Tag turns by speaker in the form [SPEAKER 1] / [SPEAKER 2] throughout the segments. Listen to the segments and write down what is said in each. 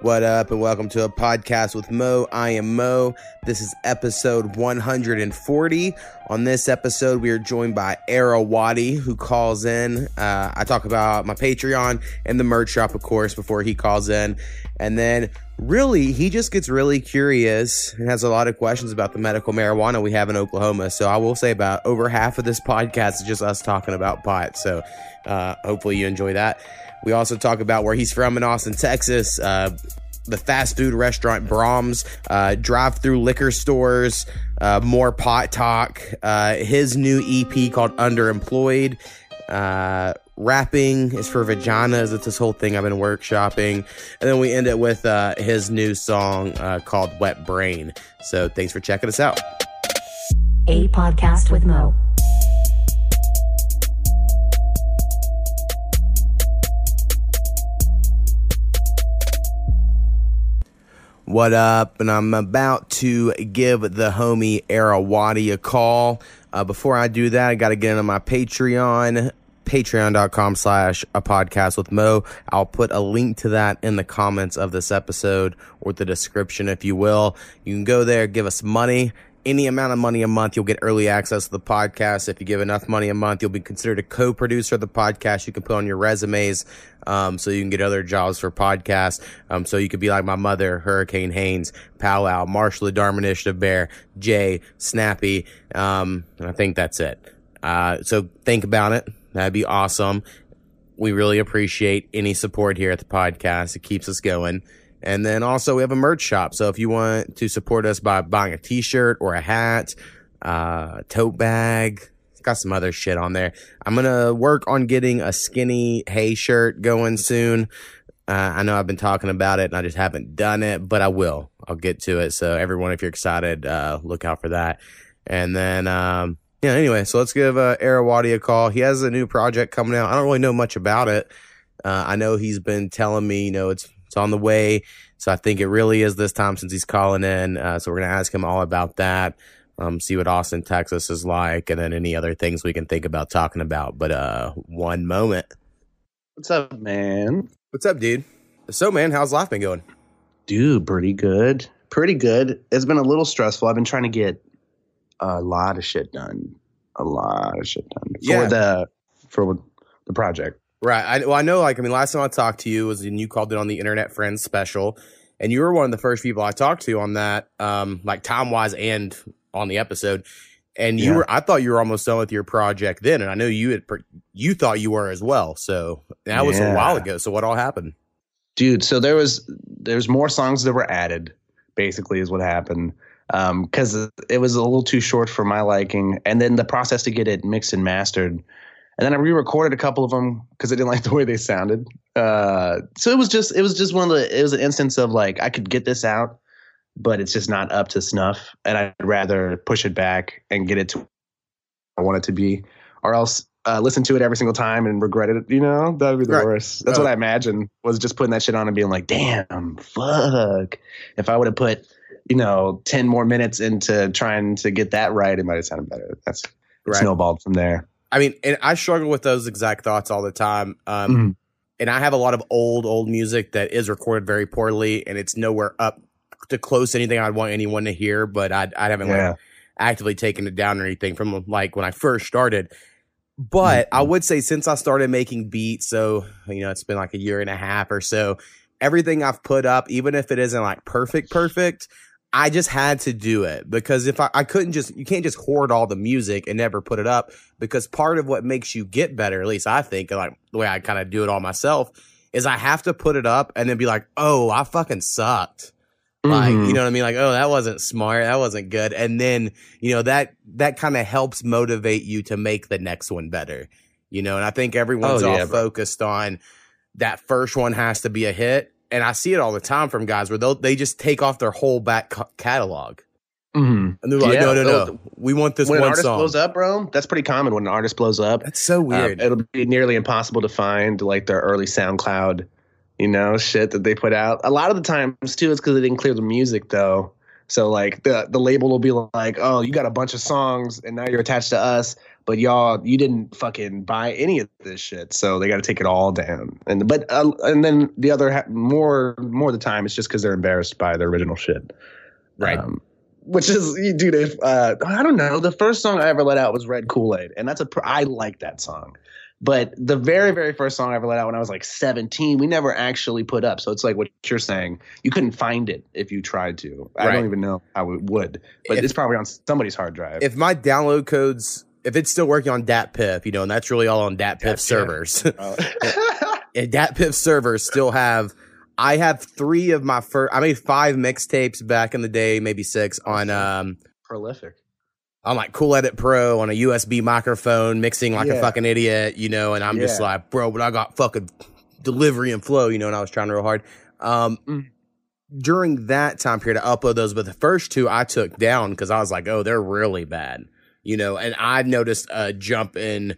[SPEAKER 1] What up, and welcome to a podcast with Mo. I am Mo. This is episode 140. On this episode, we are joined by Era Wadi, who calls in. Uh, I talk about my Patreon and the merch shop, of course, before he calls in. And then, really, he just gets really curious and has a lot of questions about the medical marijuana we have in Oklahoma. So, I will say about over half of this podcast is just us talking about pot. So, uh, hopefully, you enjoy that. We also talk about where he's from in Austin, Texas, uh, the fast food restaurant Braum's, uh, drive through liquor stores, uh, more pot talk, uh, his new EP called Underemployed. Uh, rapping is for vaginas. It's this whole thing I've been workshopping. And then we end it with uh, his new song uh, called Wet Brain. So thanks for checking us out.
[SPEAKER 2] A podcast with Mo.
[SPEAKER 1] What up? And I'm about to give the homie Era Wadi a call. Uh, before I do that, I got to get into my Patreon, patreon.com slash a podcast with Mo. I'll put a link to that in the comments of this episode or the description, if you will. You can go there, give us money any amount of money a month, you'll get early access to the podcast. If you give enough money a month, you'll be considered a co-producer of the podcast. You can put on your resumes, um, so you can get other jobs for podcasts. Um, so you could be like my mother, Hurricane Haynes, Powwow, Marshall the Dharma Initiative Bear, Jay, Snappy. Um, I think that's it. Uh, so think about it. That'd be awesome. We really appreciate any support here at the podcast. It keeps us going. And then also we have a merch shop. So if you want to support us by buying a t-shirt or a hat, uh, tote bag, got some other shit on there. I'm going to work on getting a skinny hay shirt going soon. Uh, I know I've been talking about it and I just haven't done it, but I will. I'll get to it. So everyone, if you're excited, uh, look out for that. And then, um, yeah, anyway, so let's give, uh, a call. He has a new project coming out. I don't really know much about it. Uh, I know he's been telling me, you know, it's it's on the way. So I think it really is this time since he's calling in. Uh, so we're going to ask him all about that. Um, see what Austin, Texas is like, and then any other things we can think about talking about. But uh, one moment.
[SPEAKER 3] What's up, man?
[SPEAKER 1] What's up, dude? So, man, how's life been going?
[SPEAKER 3] Dude, pretty good. Pretty good. It's been a little stressful. I've been trying to get a lot of shit done. A lot of shit done for
[SPEAKER 1] Yeah.
[SPEAKER 3] the for the project.
[SPEAKER 1] Right. I, well, I know, like, I mean, last time I talked to you was when you called it on the Internet Friends special, and you were one of the first people I talked to on that, um, like time wise and on the episode. And you
[SPEAKER 3] Yeah.
[SPEAKER 1] were, I thought you were almost done with your project then, and I know you had, you thought you were as well. So that was a while ago. So what all happened?
[SPEAKER 3] Dude, so there was there's more songs that were added, basically is what happened. Um, because it was a little too short for my liking. And then the process to get it mixed and mastered. And then I re-recorded a couple of them because I didn't like the way they sounded. Uh, so it was just it was just one of the it was an instance of like I could get this out, but it's just not up to snuff, and I'd rather push it back and get it to where I want it to be, or else uh, listen to it every single time and regret it. You know, that would be the
[SPEAKER 1] Right.
[SPEAKER 3] worst. That's
[SPEAKER 1] Oh.
[SPEAKER 3] what I imagine was just putting that shit on and being like, damn, fuck. If I would have put you know ten more minutes into trying to get that right, it might have sounded better. That's
[SPEAKER 1] Right.
[SPEAKER 3] snowballed from there.
[SPEAKER 1] I mean, and I struggle with those exact thoughts all the time. Um,
[SPEAKER 3] Mhm.
[SPEAKER 1] and I have a lot of old, old music that is recorded very poorly, and it's nowhere up to close to anything I'd want anyone to hear. But I, I haven't
[SPEAKER 3] Yeah.
[SPEAKER 1] like actively taken it down or anything from like when I first started. But I would say since I started making beats, so you know, it's been like a year and a half or so. Everything I've put up, even if it isn't like perfect, perfect, I just had to do it because if I, I couldn't just, you can't just hoard all the music and never put it up because part of what makes you get better, at least I think, like the way I kind of do it all myself, is I have to put it up and then be like, oh, I fucking sucked. Like, you mm-hmm. know what I mean? Like, oh, that wasn't smart. That wasn't good. And then, you know, that, that kind of helps motivate you to make the next one better, you know? And I think oh, everyone's
[SPEAKER 3] Oh,
[SPEAKER 1] all
[SPEAKER 3] yeah, bro.
[SPEAKER 1] focused on that first one has to be a hit. And I see it all the time from guys where they'll, they just take off their whole back ca- catalog
[SPEAKER 3] Mhm.
[SPEAKER 1] and they're like,
[SPEAKER 3] Yeah,
[SPEAKER 1] no, no, no. We want this
[SPEAKER 3] when an
[SPEAKER 1] one
[SPEAKER 3] artist
[SPEAKER 1] song.
[SPEAKER 3] blows up, bro, that's pretty common. When an artist blows up,
[SPEAKER 1] That's so
[SPEAKER 3] Um,
[SPEAKER 1] weird.
[SPEAKER 3] it'll be nearly impossible to find like their early SoundCloud, you know, shit that they put out. A lot of the times too, it's because they didn't clear the music though. So like the the label will be like, oh, you got a bunch of songs and now you're attached to us, but y'all you didn't fucking buy any of this shit, so they got to take it all down. And but uh, and then the other ha- more more of the time it's just because they're embarrassed by their original shit,
[SPEAKER 1] Right.
[SPEAKER 3] Um, which is, dude, if uh, I don't know, the first song I ever let out was Red Kool Aid, and that's a pr- I like that song. But the very, very first song I ever let out when I was like 17, we never actually put up. So it's like what you're saying. You couldn't find it if you tried to. I
[SPEAKER 1] Right.
[SPEAKER 3] don't even know how it would, but
[SPEAKER 1] If-
[SPEAKER 3] it's probably on somebody's hard drive.
[SPEAKER 1] if my download codes, if it's still working on DatPiff, you know, and that's really all on DatPiff
[SPEAKER 3] DatPiff.
[SPEAKER 1] servers.
[SPEAKER 3] Uh,
[SPEAKER 1] and DatPiff servers still have. I have three of my first. I made five mixtapes back in the day, maybe six on um
[SPEAKER 3] prolific.
[SPEAKER 1] on like Cool Edit Pro on a USB microphone, mixing like a fucking idiot, you know. And I'm just like, bro, but I got fucking delivery and flow, you know. And I was trying real hard. Um,
[SPEAKER 3] Mm.
[SPEAKER 1] during that time period, I upload those, but the first two I took down because I was like, oh, they're really bad, you know. And I've noticed a jump in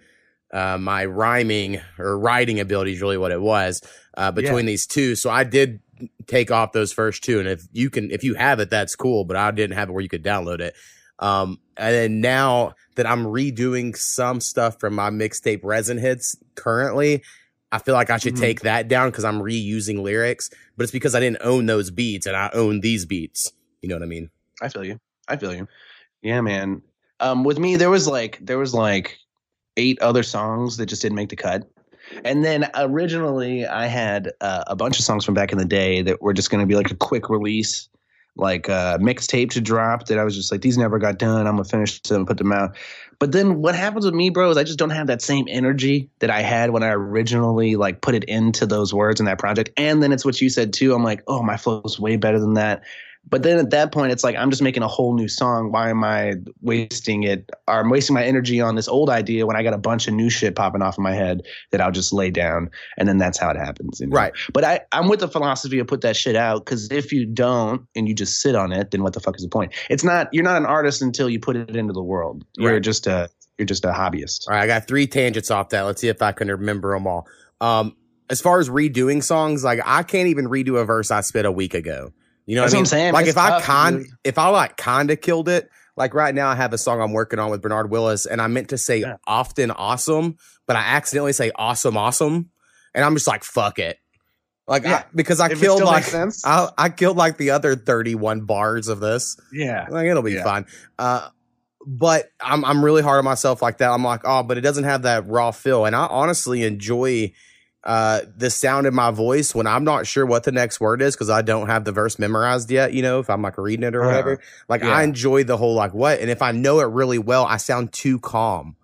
[SPEAKER 1] uh, my rhyming or writing ability is really what it was uh, between these two. So I did take off those first two, and if you can, if you have it, that's cool. But I didn't have it where you could download it. Um, and then now that I'm redoing some stuff from my mixtape resin hits currently, I feel like I should
[SPEAKER 3] Mhm.
[SPEAKER 1] take that down because I'm reusing lyrics, but it's because I didn't own those beats and I own these beats. You know what I mean?
[SPEAKER 3] I feel you. I feel you. Yeah, man. Um, with me, there was like there was like eight other songs that just didn't make the cut. And then originally, I had uh, a bunch of songs from back in the day that were just going to be like a quick release, like a mixtape to drop. That I was just like, these never got done. I'm gonna finish them, and put them out. But then what happens with me, bro, is I just don't have that same energy that I had when I originally like put it into those words in that project. And then it's what you said too. I'm like, oh, my flow is way better than that. But then at that point, it's like I'm just making a whole new song. Why am I wasting it? Or I'm wasting my energy on this old idea when I got a bunch of new shit popping off in my head that I'll just lay down, and then that's how it happens. you know?
[SPEAKER 1] Right.
[SPEAKER 3] But I, I'm with the philosophy of put that shit out because if you don't and you just sit on it, then what the fuck is the point? It's not. You're not an artist until you put it into the world. You're just a. You're just a hobbyist.
[SPEAKER 1] All right, I got three tangents off that. Let's see if I can remember them all. Um, as far as redoing songs, like I can't even redo a verse I spit a week ago. You know
[SPEAKER 3] That's
[SPEAKER 1] what I mean?
[SPEAKER 3] what I'm saying.
[SPEAKER 1] Like
[SPEAKER 3] It's
[SPEAKER 1] if I
[SPEAKER 3] tough,
[SPEAKER 1] con,
[SPEAKER 3] dude.
[SPEAKER 1] if I like kinda killed it. Like right now, I have a song I'm working on with Bernard Willis, and I meant to say
[SPEAKER 3] Yeah.
[SPEAKER 1] often awesome, but I accidentally say awesome awesome, and I'm just like fuck it, like I, because I
[SPEAKER 3] If
[SPEAKER 1] killed like
[SPEAKER 3] sense.
[SPEAKER 1] I, I killed like the other 31 bars of this.
[SPEAKER 3] yeah.
[SPEAKER 1] Like it'll be
[SPEAKER 3] Yeah.
[SPEAKER 1] fine. Uh, but I'm I'm really hard on myself like that. I'm like, oh, but it doesn't have that raw feel, and I honestly enjoy uh the sound in my voice when I'm not sure what the next word is because I don't have the verse memorized yet. You know, if I'm like reading it or
[SPEAKER 3] Uh-huh.
[SPEAKER 1] whatever. Like
[SPEAKER 3] Yeah.
[SPEAKER 1] I enjoy the whole like what, and if I know it really well, I sound too calm.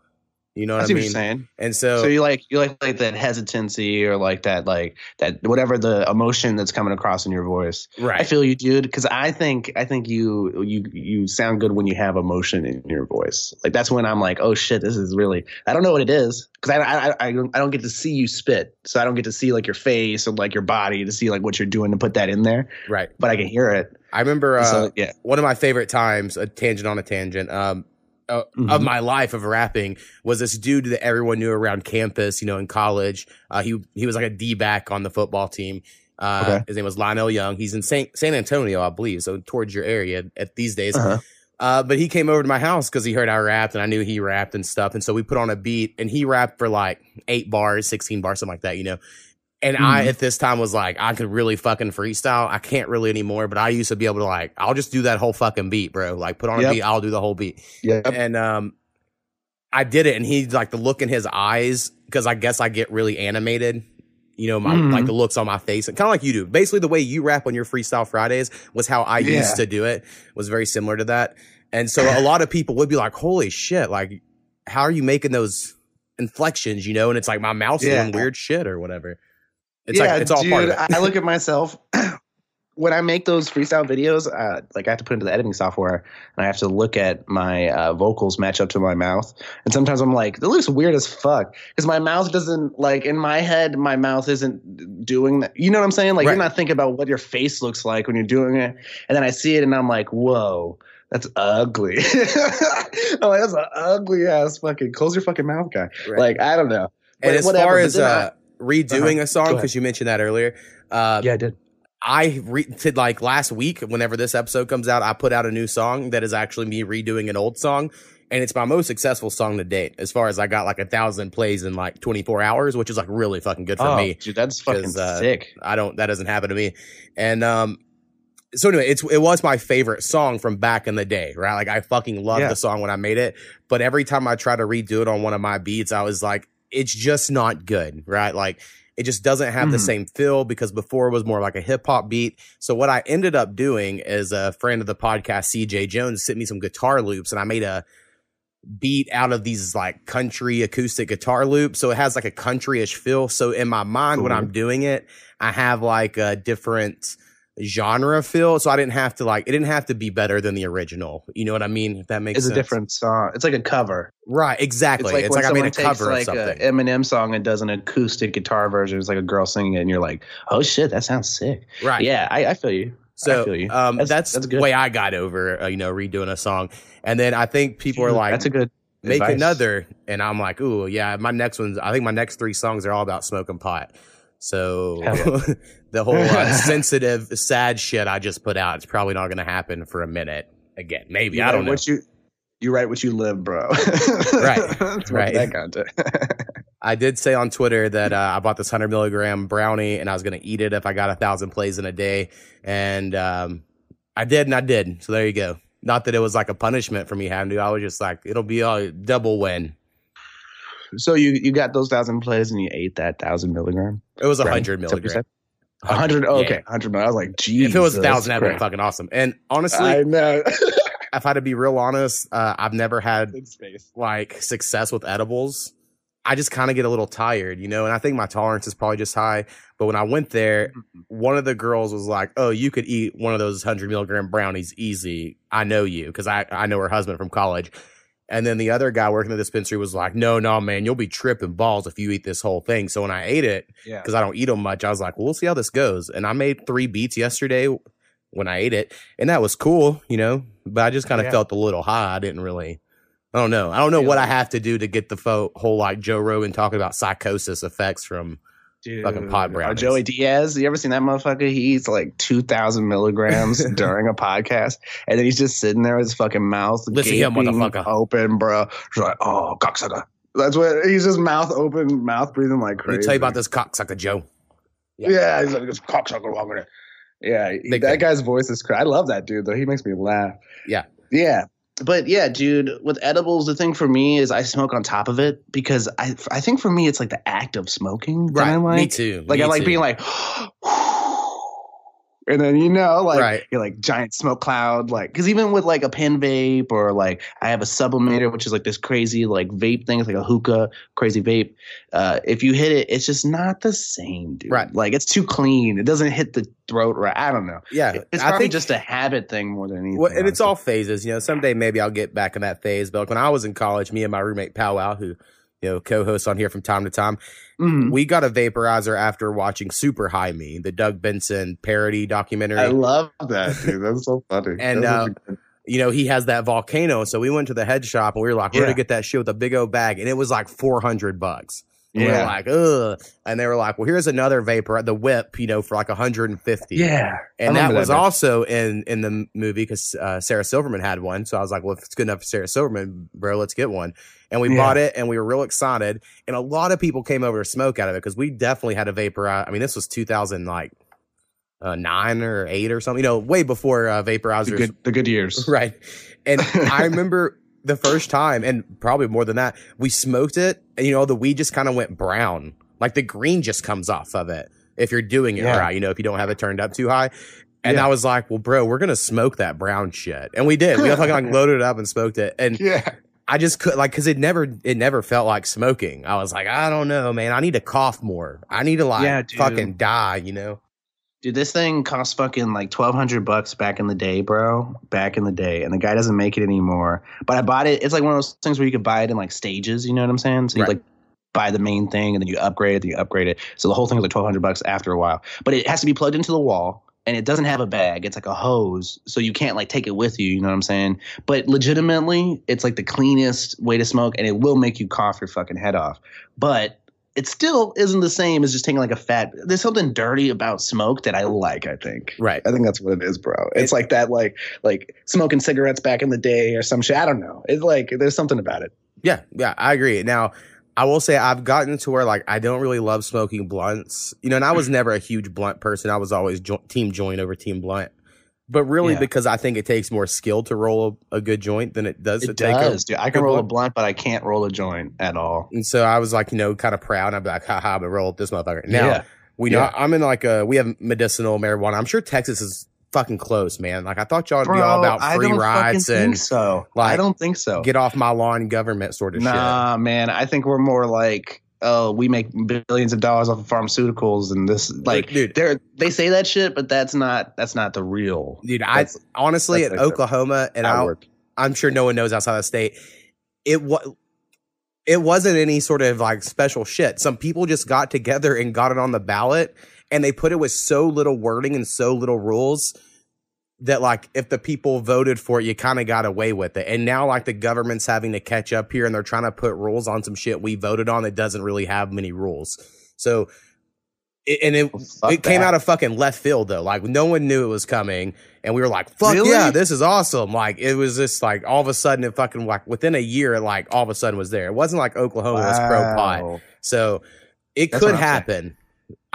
[SPEAKER 1] You know
[SPEAKER 3] I
[SPEAKER 1] what
[SPEAKER 3] see
[SPEAKER 1] I
[SPEAKER 3] what
[SPEAKER 1] mean?
[SPEAKER 3] you're saying.
[SPEAKER 1] And so,
[SPEAKER 3] So you like you like like that hesitancy or like that like that whatever the emotion that's coming across in your voice.
[SPEAKER 1] right.
[SPEAKER 3] I feel you, dude, because I think I think you you you sound good when you have emotion in your voice. Like that's when I'm like, oh shit, this is really. I don't know what it is because I, I I I don't I don't get to see you spit, so I don't get to see like your face or like your body to see like what you're doing to put that in there.
[SPEAKER 1] right.
[SPEAKER 3] But I can hear it.
[SPEAKER 1] I remember uh,
[SPEAKER 3] so yeah,
[SPEAKER 1] one of my favorite times, a tangent on a tangent, um, uh, of
[SPEAKER 3] Mhm.
[SPEAKER 1] my life of rapping was this dude that everyone knew around campus, you know, in college. Uh, he he was like a D back on the football team. Uh,
[SPEAKER 3] Okay.
[SPEAKER 1] His name was Lionel Young. He's in Saint San Antonio, I believe, so towards your area at these days.
[SPEAKER 3] Uh-huh.
[SPEAKER 1] Uh, but he came over to my house because he heard I rapped and I knew he rapped and stuff. And so we put on a beat and he rapped for like eight bars, 16 bars, something like that, you know. And I,
[SPEAKER 3] Mhm.
[SPEAKER 1] at this time, was like, I could really fucking freestyle. I can't really anymore, but I used to be able to, like, I'll just do that whole fucking beat, bro. Like, put on a beat, I'll do the whole beat.
[SPEAKER 3] yeah.
[SPEAKER 1] And, um, I did it and he, like, the look in his eyes, because I guess I get really animated, you know, my,
[SPEAKER 3] Mhm.
[SPEAKER 1] like, the looks on my face, kind of like you do. Basically, the way you rap on your Freestyle Fridays was how I
[SPEAKER 3] Yeah.
[SPEAKER 1] used to do it, was very similar to that. And so a lot of people would be like, holy shit, like, how are you making those inflections, you know? And it's like my mouth's
[SPEAKER 3] Yeah.
[SPEAKER 1] doing weird shit or whatever. It's
[SPEAKER 3] yeah,
[SPEAKER 1] like, it's all
[SPEAKER 3] dude,
[SPEAKER 1] part of it.
[SPEAKER 3] I look at myself when I make those freestyle videos. Uh, like I have to put into the editing software, and I have to look at my uh, vocals match up to my mouth. And sometimes I'm like, it looks weird as fuck because my mouth doesn't like in my head. My mouth isn't doing that. You know what I'm saying? Like
[SPEAKER 1] Right.
[SPEAKER 3] you're not thinking about what your face looks like when you're doing it, and then I see it, and I'm like, whoa. That's ugly. I'm like, that's an ugly ass fucking close your fucking mouth guy.
[SPEAKER 1] Right.
[SPEAKER 3] Like, I don't know.
[SPEAKER 1] and
[SPEAKER 3] but
[SPEAKER 1] as
[SPEAKER 3] whatever,
[SPEAKER 1] far as uh, redoing
[SPEAKER 3] Uh-huh.
[SPEAKER 1] a song, because you mentioned that earlier, uh,
[SPEAKER 3] Yeah, I did.
[SPEAKER 1] I re- did like last week, whenever this episode comes out, I put out a new song that is actually me redoing an old song. and it's my most successful song to date. As far as I got like a thousand plays in like 24 hours, which is like really fucking good for
[SPEAKER 3] oh,
[SPEAKER 1] me.
[SPEAKER 3] dude, that's fucking
[SPEAKER 1] uh,
[SPEAKER 3] sick.
[SPEAKER 1] I don't that doesn't happen to me. And um so anyway, it's it was my favorite song from back in the day, right? Like I fucking loved
[SPEAKER 3] Yeah.
[SPEAKER 1] the song when I made it, but every time I try to redo it on one of my beats, I was like it's just not good, right? Like it just doesn't have the
[SPEAKER 3] Mhm.
[SPEAKER 1] same feel because before it was more like a hip hop beat. So what I ended up doing is a friend of the podcast, CJ Jones, sent me some guitar loops and I made a beat out of these like country acoustic guitar loops. So it has like a countryish feel. So in my mind, when I'm doing it, I have like a different genre feel. So I didn't have to like it didn't have to be better than the original. You know what I mean? If that makes
[SPEAKER 3] It's
[SPEAKER 1] sense.
[SPEAKER 3] a different song. It's like a cover.
[SPEAKER 1] Right, exactly. It's like,
[SPEAKER 3] when
[SPEAKER 1] I made a
[SPEAKER 3] takes
[SPEAKER 1] cover
[SPEAKER 3] like
[SPEAKER 1] of something.
[SPEAKER 3] a Eminem song and does an acoustic guitar version. It's like a girl singing it, and you're like, "Oh shit, that sounds sick."
[SPEAKER 1] right.
[SPEAKER 3] Yeah, I, I feel you.
[SPEAKER 1] So
[SPEAKER 3] feel you.
[SPEAKER 1] um, that's,
[SPEAKER 3] That's- that's
[SPEAKER 1] the way I got over, uh, you know, redoing a song. And then I think people are like,
[SPEAKER 3] "That's a good
[SPEAKER 1] make
[SPEAKER 3] advice.
[SPEAKER 1] another. And I'm like, ooh, yeah, my next one's, I think my next three songs are all about smoking pot. So the whole uh, sensitive, sad shit I just put out, it's probably not going to happen for a minute again. Maybe.
[SPEAKER 3] You
[SPEAKER 1] I don't know.
[SPEAKER 3] What you you write what you live, bro.
[SPEAKER 1] Right,
[SPEAKER 3] That's
[SPEAKER 1] right.
[SPEAKER 3] That content.
[SPEAKER 1] I did say on Twitter that uh, I bought this 100 milligram brownie and I was going to eat it if I got a thousand plays in a day. And um, I did, and I did. So there you go. Not that it was like a punishment for me having to. I was just like, it'll be a double win.
[SPEAKER 3] So you you got those thousand plays and you ate that thousand milligram.
[SPEAKER 1] It was a 100
[SPEAKER 3] Is that what you
[SPEAKER 1] milligram.
[SPEAKER 3] A hundred. oh, okay, hundred. I was like, geez.
[SPEAKER 1] If it was a thousand, that'd been fucking awesome. And honestly,
[SPEAKER 3] I know.
[SPEAKER 1] if I had to be real honest, uh, I've never had like success with edibles. I just kind of get a little tired, you know, and I think my tolerance is probably just high. But when I went there, one of the girls was like, "Oh, you could eat one of those hundred milligram brownies easy. I know you because I I know her husband from college." And then the other guy working at the dispensary was like, "No, no, man, you'll be tripping balls if you eat this whole thing." So when I ate it,
[SPEAKER 3] Yeah.
[SPEAKER 1] because I don't eat them much, I was like, well, "We'll see how this goes." And I made three beats yesterday when I ate it, and that was cool, you know. But I just kind of
[SPEAKER 3] Yeah.
[SPEAKER 1] felt a little high. I didn't really. I don't know. I don't know what I have to do to get the fo- whole like Joe Rogan talking about psychosis effects from.
[SPEAKER 3] Dude,
[SPEAKER 1] Fucking pot
[SPEAKER 3] or
[SPEAKER 1] brownies.
[SPEAKER 3] Joey Diaz, you ever seen that motherfucker? He eats like two thousand milligrams during a podcast, and then he's just sitting there with his fucking mouth
[SPEAKER 1] Listen to him, motherfucker.
[SPEAKER 3] open, bro. He's like, "Oh, cocksucker." That's what he's just mouth open, mouth breathing like
[SPEAKER 1] Let
[SPEAKER 3] crazy.
[SPEAKER 1] me tell you about this cocksucker Joe. Yeah.
[SPEAKER 3] Yeah, he's like this cocksucker walking. Yeah,
[SPEAKER 1] Big
[SPEAKER 3] that guy's voice is crazy. I love that dude though. He makes me laugh.
[SPEAKER 1] Yeah.
[SPEAKER 3] Yeah. But yeah, dude, with edibles, the thing for me is I smoke on top of it because I I think for me it's like the act of smoking.
[SPEAKER 1] Right,
[SPEAKER 3] I like.
[SPEAKER 1] me too.
[SPEAKER 3] Like
[SPEAKER 1] me
[SPEAKER 3] I like
[SPEAKER 1] too.
[SPEAKER 3] being like, and then you know, like
[SPEAKER 1] Right.
[SPEAKER 3] you're like giant smoke cloud, like because even with like a pen vape or like I have a sublimator, which is like this crazy like vape thing, it's like a hookah, crazy vape. Uh, if you hit it, it's just not the same, dude.
[SPEAKER 1] Right.
[SPEAKER 3] Like it's too clean. It doesn't hit the throat right. I don't know.
[SPEAKER 1] yeah.
[SPEAKER 3] It's
[SPEAKER 1] I
[SPEAKER 3] probably
[SPEAKER 1] think
[SPEAKER 3] just a habit thing more than anything.
[SPEAKER 1] Well, and it's all phases. You know, someday maybe I'll get back in that phase. But like when I was in college, me and my roommate Powwow, who you know co-hosts on here from time to time,
[SPEAKER 3] Mhm.
[SPEAKER 1] we got a vaporizer after watching Super High Me, the Doug Benson parody documentary.
[SPEAKER 3] I love that, dude. That's so funny.
[SPEAKER 1] And, uh,
[SPEAKER 3] good-
[SPEAKER 1] you know, he has that volcano. So we went to the head shop and we were like, we're
[SPEAKER 3] Yeah.
[SPEAKER 1] gonna get that shit with a big old bag, and it was like four hundred bucks. And we
[SPEAKER 3] Yeah.
[SPEAKER 1] were like, ugh. And they were like, well, here's another vapor, the whip, you know, for like 150.
[SPEAKER 3] yeah,
[SPEAKER 1] And that was also in in the movie because uh, Sarah Silverman had one. So I was like, well, if it's good enough for Sarah Silverman, bro, let's get one. And we
[SPEAKER 3] Yeah.
[SPEAKER 1] bought it, and we were real excited. And a lot of people came over to smoke out of it because we definitely had a vapor. I mean, this was 2000 like uh, nine or eight or something. You know, way before uh,
[SPEAKER 3] the
[SPEAKER 1] vaporizers.
[SPEAKER 3] good, the good years.
[SPEAKER 1] right. And I remember the first time, and probably more than that, we smoked it, and you know, the weed just kind of went brown. Like the green just comes off of it if you're doing it
[SPEAKER 3] Yeah.
[SPEAKER 1] right. You know, if you don't have it turned up too high. And
[SPEAKER 3] Yeah.
[SPEAKER 1] I was like, well, bro, we're gonna smoke that brown shit, and we did. We fucking like loaded it up and smoked it, and
[SPEAKER 3] Yeah,
[SPEAKER 1] I just could like because it never it never felt like smoking. I was like, I don't know, man. I need to cough more. I need to like
[SPEAKER 3] Yeah,
[SPEAKER 1] fucking die. You know?
[SPEAKER 3] Dude, this thing cost fucking like twelve hundred bucks back in the day, bro. Back in the day, and the guy doesn't make it anymore. But I bought it. It's like one of those things where you could buy it in like stages. You know what I'm saying? So
[SPEAKER 1] Right.
[SPEAKER 3] you like buy the main thing, and then you upgrade it, then you upgrade it. So the whole thing is like twelve hundred bucks after a while. But it has to be plugged into the wall. And it doesn't have a bag. It's like a hose, so you can't like take it with you. You know what I'm saying? But legitimately, it's like the cleanest way to smoke, and it will make you cough your fucking head off. But it still isn't the same as just taking like a fat. There's something dirty about smoke that I like. I think.
[SPEAKER 1] Right.
[SPEAKER 3] I think that's what it is, bro. It's like that, like like smoking cigarettes back in the day or some shit. I don't know. It's like there's something about it.
[SPEAKER 1] Yeah, yeah, I agree. Now, I will say I've gotten to where like I don't really love smoking blunts, you know, and I was mm. never a huge blunt person. I was always jo- team joint over team blunt. But really,
[SPEAKER 3] Yeah.
[SPEAKER 1] because I think it takes more skill to roll a, a good joint than it does to
[SPEAKER 3] It
[SPEAKER 1] take
[SPEAKER 3] does,
[SPEAKER 1] a
[SPEAKER 3] dude. I can roll a
[SPEAKER 1] blunt.
[SPEAKER 3] but I can't roll a joint at all.
[SPEAKER 1] And so I was like, you know, kind of proud. I'd be like, haha, I'm gonna roll this motherfucker. Now,
[SPEAKER 3] Yeah.
[SPEAKER 1] we know
[SPEAKER 3] Yeah.
[SPEAKER 1] I'm in like a, we have medicinal marijuana. I'm sure Texas is fucking close, man. Like I thought y'all would be all about
[SPEAKER 3] I
[SPEAKER 1] free
[SPEAKER 3] don't
[SPEAKER 1] rides and
[SPEAKER 3] think so.
[SPEAKER 1] like,
[SPEAKER 3] I don't think so.
[SPEAKER 1] get off my lawn government sort of shit.
[SPEAKER 3] Nah, man. I think we're more like, oh, we make billions of dollars off of pharmaceuticals, and this, like,
[SPEAKER 1] dude.
[SPEAKER 3] they're they say that shit, but that's not that's not the real.
[SPEAKER 1] Dude, I
[SPEAKER 3] That's-
[SPEAKER 1] honestly
[SPEAKER 3] that's
[SPEAKER 1] at Oklahoma, and I'll. I'm sure no one knows outside of the state. It was. It wasn't any sort of like special shit. Some people just got together and got it on the ballot, and they put it with so little wording and so little rules that like if the people voted for it, you kind of got away with it. And now like the government's having to catch up here, and they're trying to put rules on some shit we voted on that doesn't really have many rules. So, it, and it
[SPEAKER 3] Fuck
[SPEAKER 1] it came
[SPEAKER 3] that.
[SPEAKER 1] out of fucking left field though. Like no one knew it was coming, and we were like, "Fuck
[SPEAKER 3] Really?
[SPEAKER 1] yeah, this is awesome!" Like it was just like all of a sudden, it fucking like within a year, like all of a sudden was there. It wasn't like Oklahoma was pro pot, so it
[SPEAKER 3] That's
[SPEAKER 1] could
[SPEAKER 3] happen. Saying.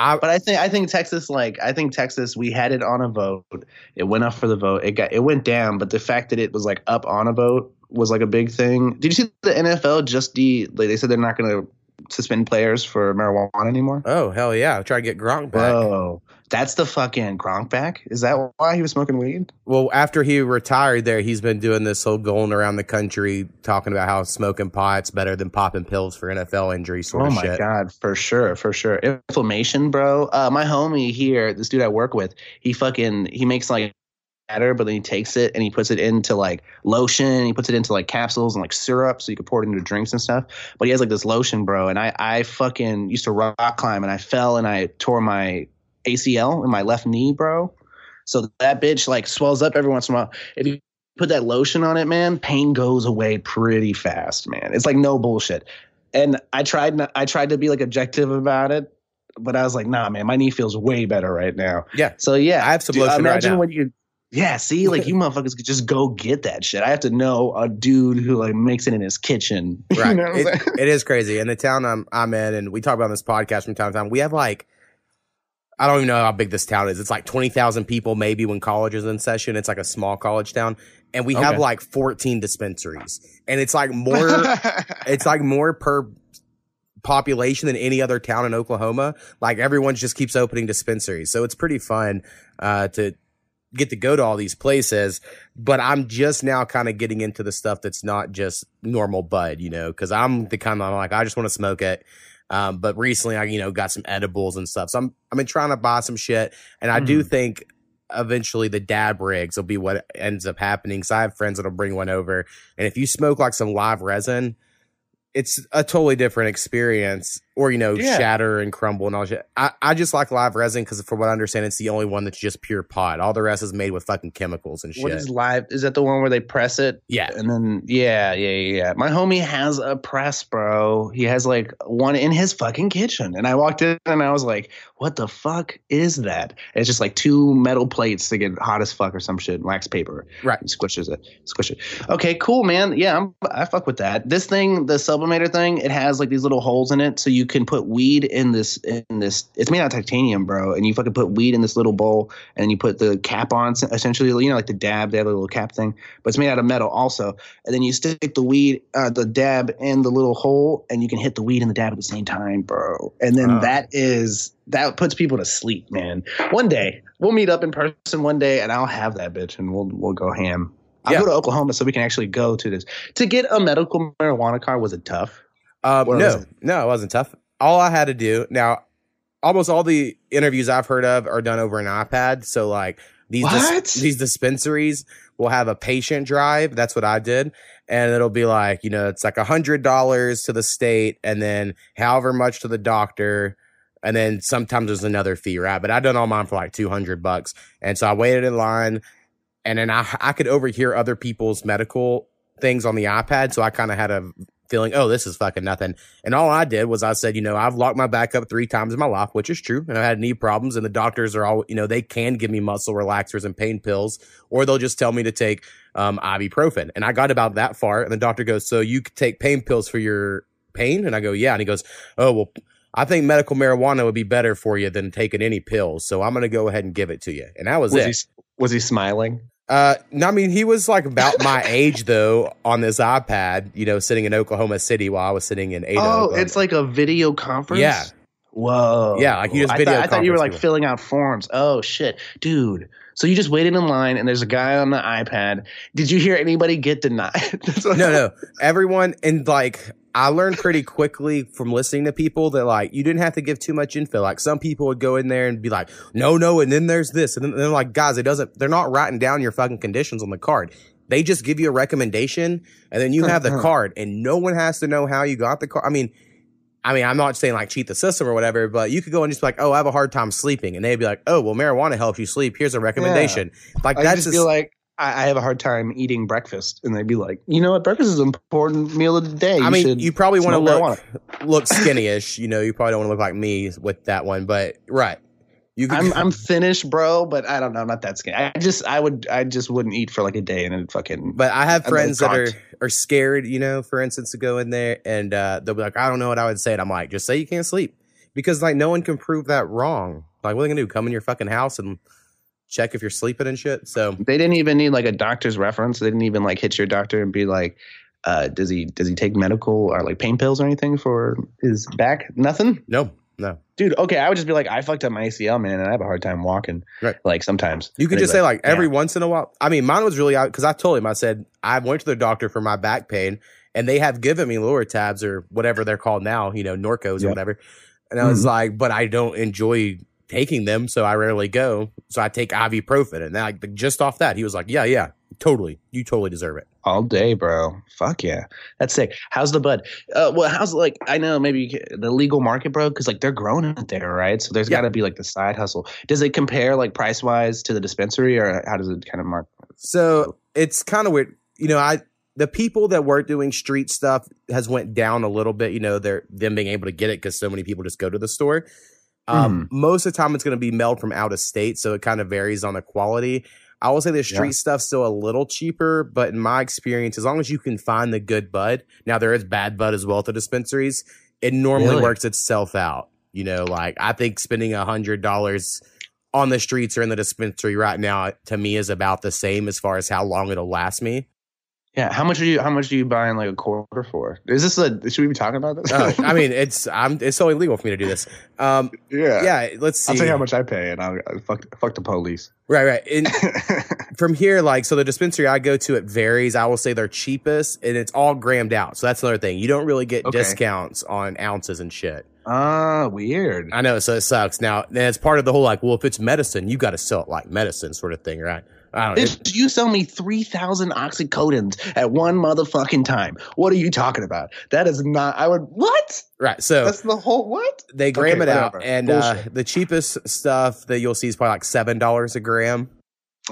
[SPEAKER 1] I
[SPEAKER 3] But I think I think Texas like I think Texas we had it on a vote. It went up for the vote. It got it went down, but the fact that it was like up on a vote was like a big thing. Did you see the NFL just de like they said they're not going to suspend players for marijuana anymore?
[SPEAKER 1] oh hell yeah, try to get Gronk back.
[SPEAKER 3] Bro, that's the fucking Gronk back. Is that why he was smoking weed?
[SPEAKER 1] Well, after he retired, there he's been doing this whole going around the country talking about how smoking pot's better than popping pills for NFL injury sort
[SPEAKER 3] Oh
[SPEAKER 1] of
[SPEAKER 3] my
[SPEAKER 1] shit.
[SPEAKER 3] god, for sure, for sure. Inflammation, bro. Uh, my homie here, this dude I work with, he fucking he makes like batter, but then he takes it and he puts it into like lotion. He puts it into like capsules and like syrup, so you can pour it into drinks and stuff. But he has like this lotion, bro. And I I fucking used to rock climb and I fell and I tore my ACL in my left knee, bro. So that bitch like swells up every once in a while. If you put that lotion on it, man, pain goes away pretty fast, man. It's like no bullshit. And I tried not, I tried to be like objective about it, but I was like, nah, man, my knee feels way better right now.
[SPEAKER 1] Yeah.
[SPEAKER 3] So yeah,
[SPEAKER 1] I have some
[SPEAKER 3] dude,
[SPEAKER 1] lotion right
[SPEAKER 3] imagine
[SPEAKER 1] now.
[SPEAKER 3] when you yeah, see, like you motherfuckers could just go get that shit. I have to know a dude who like makes it in his kitchen. You
[SPEAKER 1] Right.
[SPEAKER 3] know
[SPEAKER 1] It- it is crazy. In the town I'm I'm in, and we talk about this podcast from time to time. We have like I don't even know how big this town is. It's like twenty thousand people, maybe when college is in session. It's like a small college town, and we have like fourteen dispensaries, and it's like more. it's like more per population than any other town in Oklahoma. Like everyone just keeps opening dispensaries, so it's pretty fun uh, to get to go to all these places. But I'm just now kind of getting into the stuff that's not just normal bud, you know, because I'm the kind of like I just want to smoke it. Um, but recently, I you know got some edibles and stuff, so I'm I've been trying to buy some shit, and I do think eventually the dab rigs will be what ends up happening. Because I have friends that'll bring one over, and if you smoke like some live resin, it's a totally different experience. Or you know,
[SPEAKER 3] Yeah.
[SPEAKER 1] shatter and crumble and all shit. I, I just like live resin because, from what I understand, it's the only one that's just pure pot. All the rest is made with fucking chemicals and shit.
[SPEAKER 3] What is live? Is that the one where they press it?
[SPEAKER 1] yeah,
[SPEAKER 3] And then yeah, yeah, yeah. yeah. My homie has a press, bro. He has like one in his fucking kitchen. And I walked in and I was like, "What the fuck is that?" And it's just like two metal plates to get hot as fuck or some shit, wax paper.
[SPEAKER 1] right.
[SPEAKER 3] and squishes it. Squish it. Okay, cool, man. Yeah, I'm, I fuck with that. This thing, the sublimator thing, it has like these little holes in it, so you can put weed in this. In this, it's made out of titanium, bro. And you fucking put weed in this little bowl, and you put the cap on. Essentially, you know, like the dab, they have a little cap thing, but it's made out of metal also. And then you stick the weed, uh, the dab in the little hole, and you can hit the weed and the dab at the same time, bro. And then
[SPEAKER 1] Oh.
[SPEAKER 3] that is that puts people to sleep, man. One day we'll meet up in person one day, and I'll have that bitch, and we'll we'll go ham. I'll
[SPEAKER 1] Yeah.
[SPEAKER 3] go to Oklahoma so we can actually go to this. To get a medical marijuana card was it tough?
[SPEAKER 1] Um, no,
[SPEAKER 3] it?
[SPEAKER 1] no, it wasn't tough. All I had to do now, almost all the interviews I've heard of are done over an iPad. So like these dis- these dispensaries will have a patient drive. That's what I did, and it'll be like you know it's like a hundred dollars to the state, and then however much to the doctor. And then sometimes there's another fee, right? But I done all mine for like 200 bucks. And so I waited in line and then I, I could overhear other people's medical things on the iPad. So I kind of had a feeling, oh, this is fucking nothing. And all I did was I said, you know, I've locked my back up three times in my life, which is true. And I had knee problems and the doctors are all, you know, they can give me muscle relaxers and pain pills, or they'll just tell me to take um, ibuprofen. And I got about that far. And the doctor goes, so you could take pain pills for your pain? And I go, yeah. And he goes, oh, well, I think medical marijuana would be better for you than taking any pills. So I'm going to go ahead and give it to you. And that was,
[SPEAKER 3] Was
[SPEAKER 1] it.
[SPEAKER 3] he was he smiling?
[SPEAKER 1] Uh, no, I mean, he was like about my age though on this iPad, you know, sitting in Oklahoma City while I was sitting in Ada.
[SPEAKER 3] Oh,
[SPEAKER 1] Oklahoma.
[SPEAKER 3] it's like a video conference.
[SPEAKER 1] Yeah.
[SPEAKER 3] Whoa.
[SPEAKER 1] Yeah, like you just
[SPEAKER 3] I
[SPEAKER 1] video
[SPEAKER 3] thought, I thought you were like
[SPEAKER 1] people.
[SPEAKER 3] filling out forms. Oh shit, dude. So you just waited in line, and there's a guy on the iPad. Did you hear anybody get denied?
[SPEAKER 1] No, no, everyone. And like, I learned pretty quickly from listening to people that like, you didn't have to give too much info. Like some people would go in there and be like, no, no. And then there's this. And then they're like, guys, it doesn't, they're not writing down your fucking conditions on the card. They just give you a recommendation and then you have the card and no one has to know how you got the card. I mean, I mean, I'm not saying like cheat the system or whatever, but you could go and just be like, oh, I have a hard time sleeping. And they'd be like, oh, well, marijuana helps you sleep. Here's a recommendation. Like
[SPEAKER 3] I
[SPEAKER 1] that's
[SPEAKER 3] just
[SPEAKER 1] just,
[SPEAKER 3] feel like I, I have a hard time eating breakfast, and they'd be like, you know what, breakfast is an important meal of the day.
[SPEAKER 1] I mean,
[SPEAKER 3] should
[SPEAKER 1] you probably want to look look skinny-ish. You know, you probably don't want to look like me with that one, but right. You could,
[SPEAKER 3] I'm I'm finished, bro, but I don't know. I'm not that skinny. I just I would I just wouldn't eat for like a day and then fucking.
[SPEAKER 1] but I have friends that are are scared. You know, for instance, to go in there and uh, they'll be like, I don't know what I would say, and I'm like, just say you can't sleep because like no one can prove that wrong. Like, what are they gonna do? Come in your fucking house and check if you're sleeping and shit? So
[SPEAKER 3] They didn't even need like a doctor's reference. They didn't even like hit your doctor and be like, uh, does he does he take medical or like pain pills or anything for his back? Nothing,
[SPEAKER 1] no, no.
[SPEAKER 3] dude. Okay, I would just be like, I fucked up my ACL, man, and I have a hard time walking.
[SPEAKER 1] Right.
[SPEAKER 3] Like sometimes
[SPEAKER 1] You could just
[SPEAKER 3] they'd
[SPEAKER 1] say like every
[SPEAKER 3] yeah.
[SPEAKER 1] once in a while. I mean, mine was really out because I told him I said I went to the doctor for my back pain, and they have given me Lortabs or whatever they're called now, you know, Norcos or whatever. And I was
[SPEAKER 3] Mhm.
[SPEAKER 1] like, but I don't enjoy taking them, so I rarely go. So I take ibuprofen, and like just off that, he was like, yeah, yeah, totally, you totally deserve it.
[SPEAKER 3] all day, bro. Fuck yeah, that's sick. How's the bud? Uh, well, how's like I know maybe the legal market, bro, because like they're growing it there, right? So there's
[SPEAKER 1] Yeah.
[SPEAKER 3] got to be like the side hustle. Does it compare like price wise to the dispensary, or how does it kind of mark?
[SPEAKER 1] So it's kind of weird, you know. I the people that were doing street stuff has went down a little bit. You know, they're them being able to get it because so many people just go to the store. Um, Most of the time, it's going to be mailed from out of state, so it kind of varies on the quality. I will say the street
[SPEAKER 3] Yeah.
[SPEAKER 1] stuff's still a little cheaper, but in my experience, as long as you can find the good bud, now there is bad bud as well at the dispensaries. It normally
[SPEAKER 3] Really?
[SPEAKER 1] works itself out. You know, like I think spending a hundred dollars on the streets or in the dispensary right now to me is about the same as far as how long it'll last me.
[SPEAKER 3] Yeah, how much are you? How much are you buying like a quarter for? Is this a? Should we be talking about this?
[SPEAKER 1] Uh, I mean, it's I'm it's so illegal for me to do this. Um,
[SPEAKER 3] yeah.
[SPEAKER 1] yeah, let's see.
[SPEAKER 3] I'll tell you how much I pay, and I'll, I'll fuck fuck the police.
[SPEAKER 1] Right, right. And from here, like, so the dispensary I go to, it varies. I will say they're cheapest, and it's all grammed out. So that's another thing. You don't really get
[SPEAKER 3] Okay.
[SPEAKER 1] discounts on ounces and shit.
[SPEAKER 3] Ah, weird.
[SPEAKER 1] I know, so it sucks. Now, then it's part of the whole like, well, if it's medicine, you got to sell it like medicine, sort of thing, right? I don't know.
[SPEAKER 3] You sell me 3,000 oxycodons at one motherfucking time, what are you talking about? That is not, I would, what?
[SPEAKER 1] right. So
[SPEAKER 3] That's the whole, what?
[SPEAKER 1] they gram
[SPEAKER 3] okay,
[SPEAKER 1] it out, and uh, the cheapest stuff that you'll see is probably like seven dollars a gram.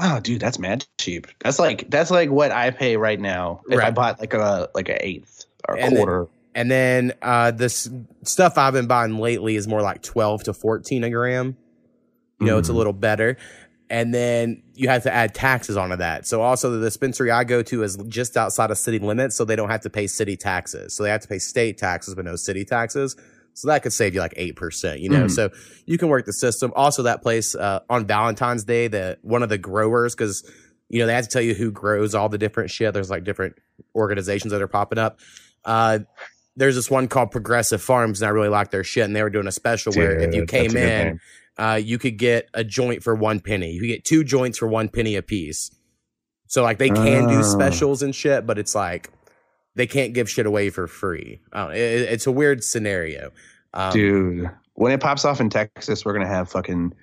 [SPEAKER 3] Oh, dude, that's mad cheap. That's like, that's like what I pay right now if I bought like a, like a eighth or a
[SPEAKER 1] And then-
[SPEAKER 3] quarter.
[SPEAKER 1] And then uh, this stuff I've been buying lately is more like twelve to fourteen a gram. You know, it's a
[SPEAKER 3] Mhm.
[SPEAKER 1] little better. And then you have to add taxes onto that. So also the dispensary I go to is just outside of city limits, so they don't have to pay city taxes. So they have to pay state taxes, but no city taxes. So that could save you like eight percent, you know.
[SPEAKER 3] Mhm.
[SPEAKER 1] So you can work the system. Also, that place uh, on Valentine's Day, the one of the growers, because you know they have to tell you who grows all the different shit. There's like different organizations that are popping up. Uh, there's this one called Progressive Farms, and I really like their shit. And they were doing a special where if you came
[SPEAKER 3] that's a good
[SPEAKER 1] in. Uh, you could get a joint for one penny. You could get two joints for one penny a piece. So like they can do
[SPEAKER 3] Oh.
[SPEAKER 1] specials and shit, but it's like they can't give shit away for free. I don't know, it, it's a weird scenario. Um,
[SPEAKER 3] Dude, when it pops off in Texas, we're gonna have fucking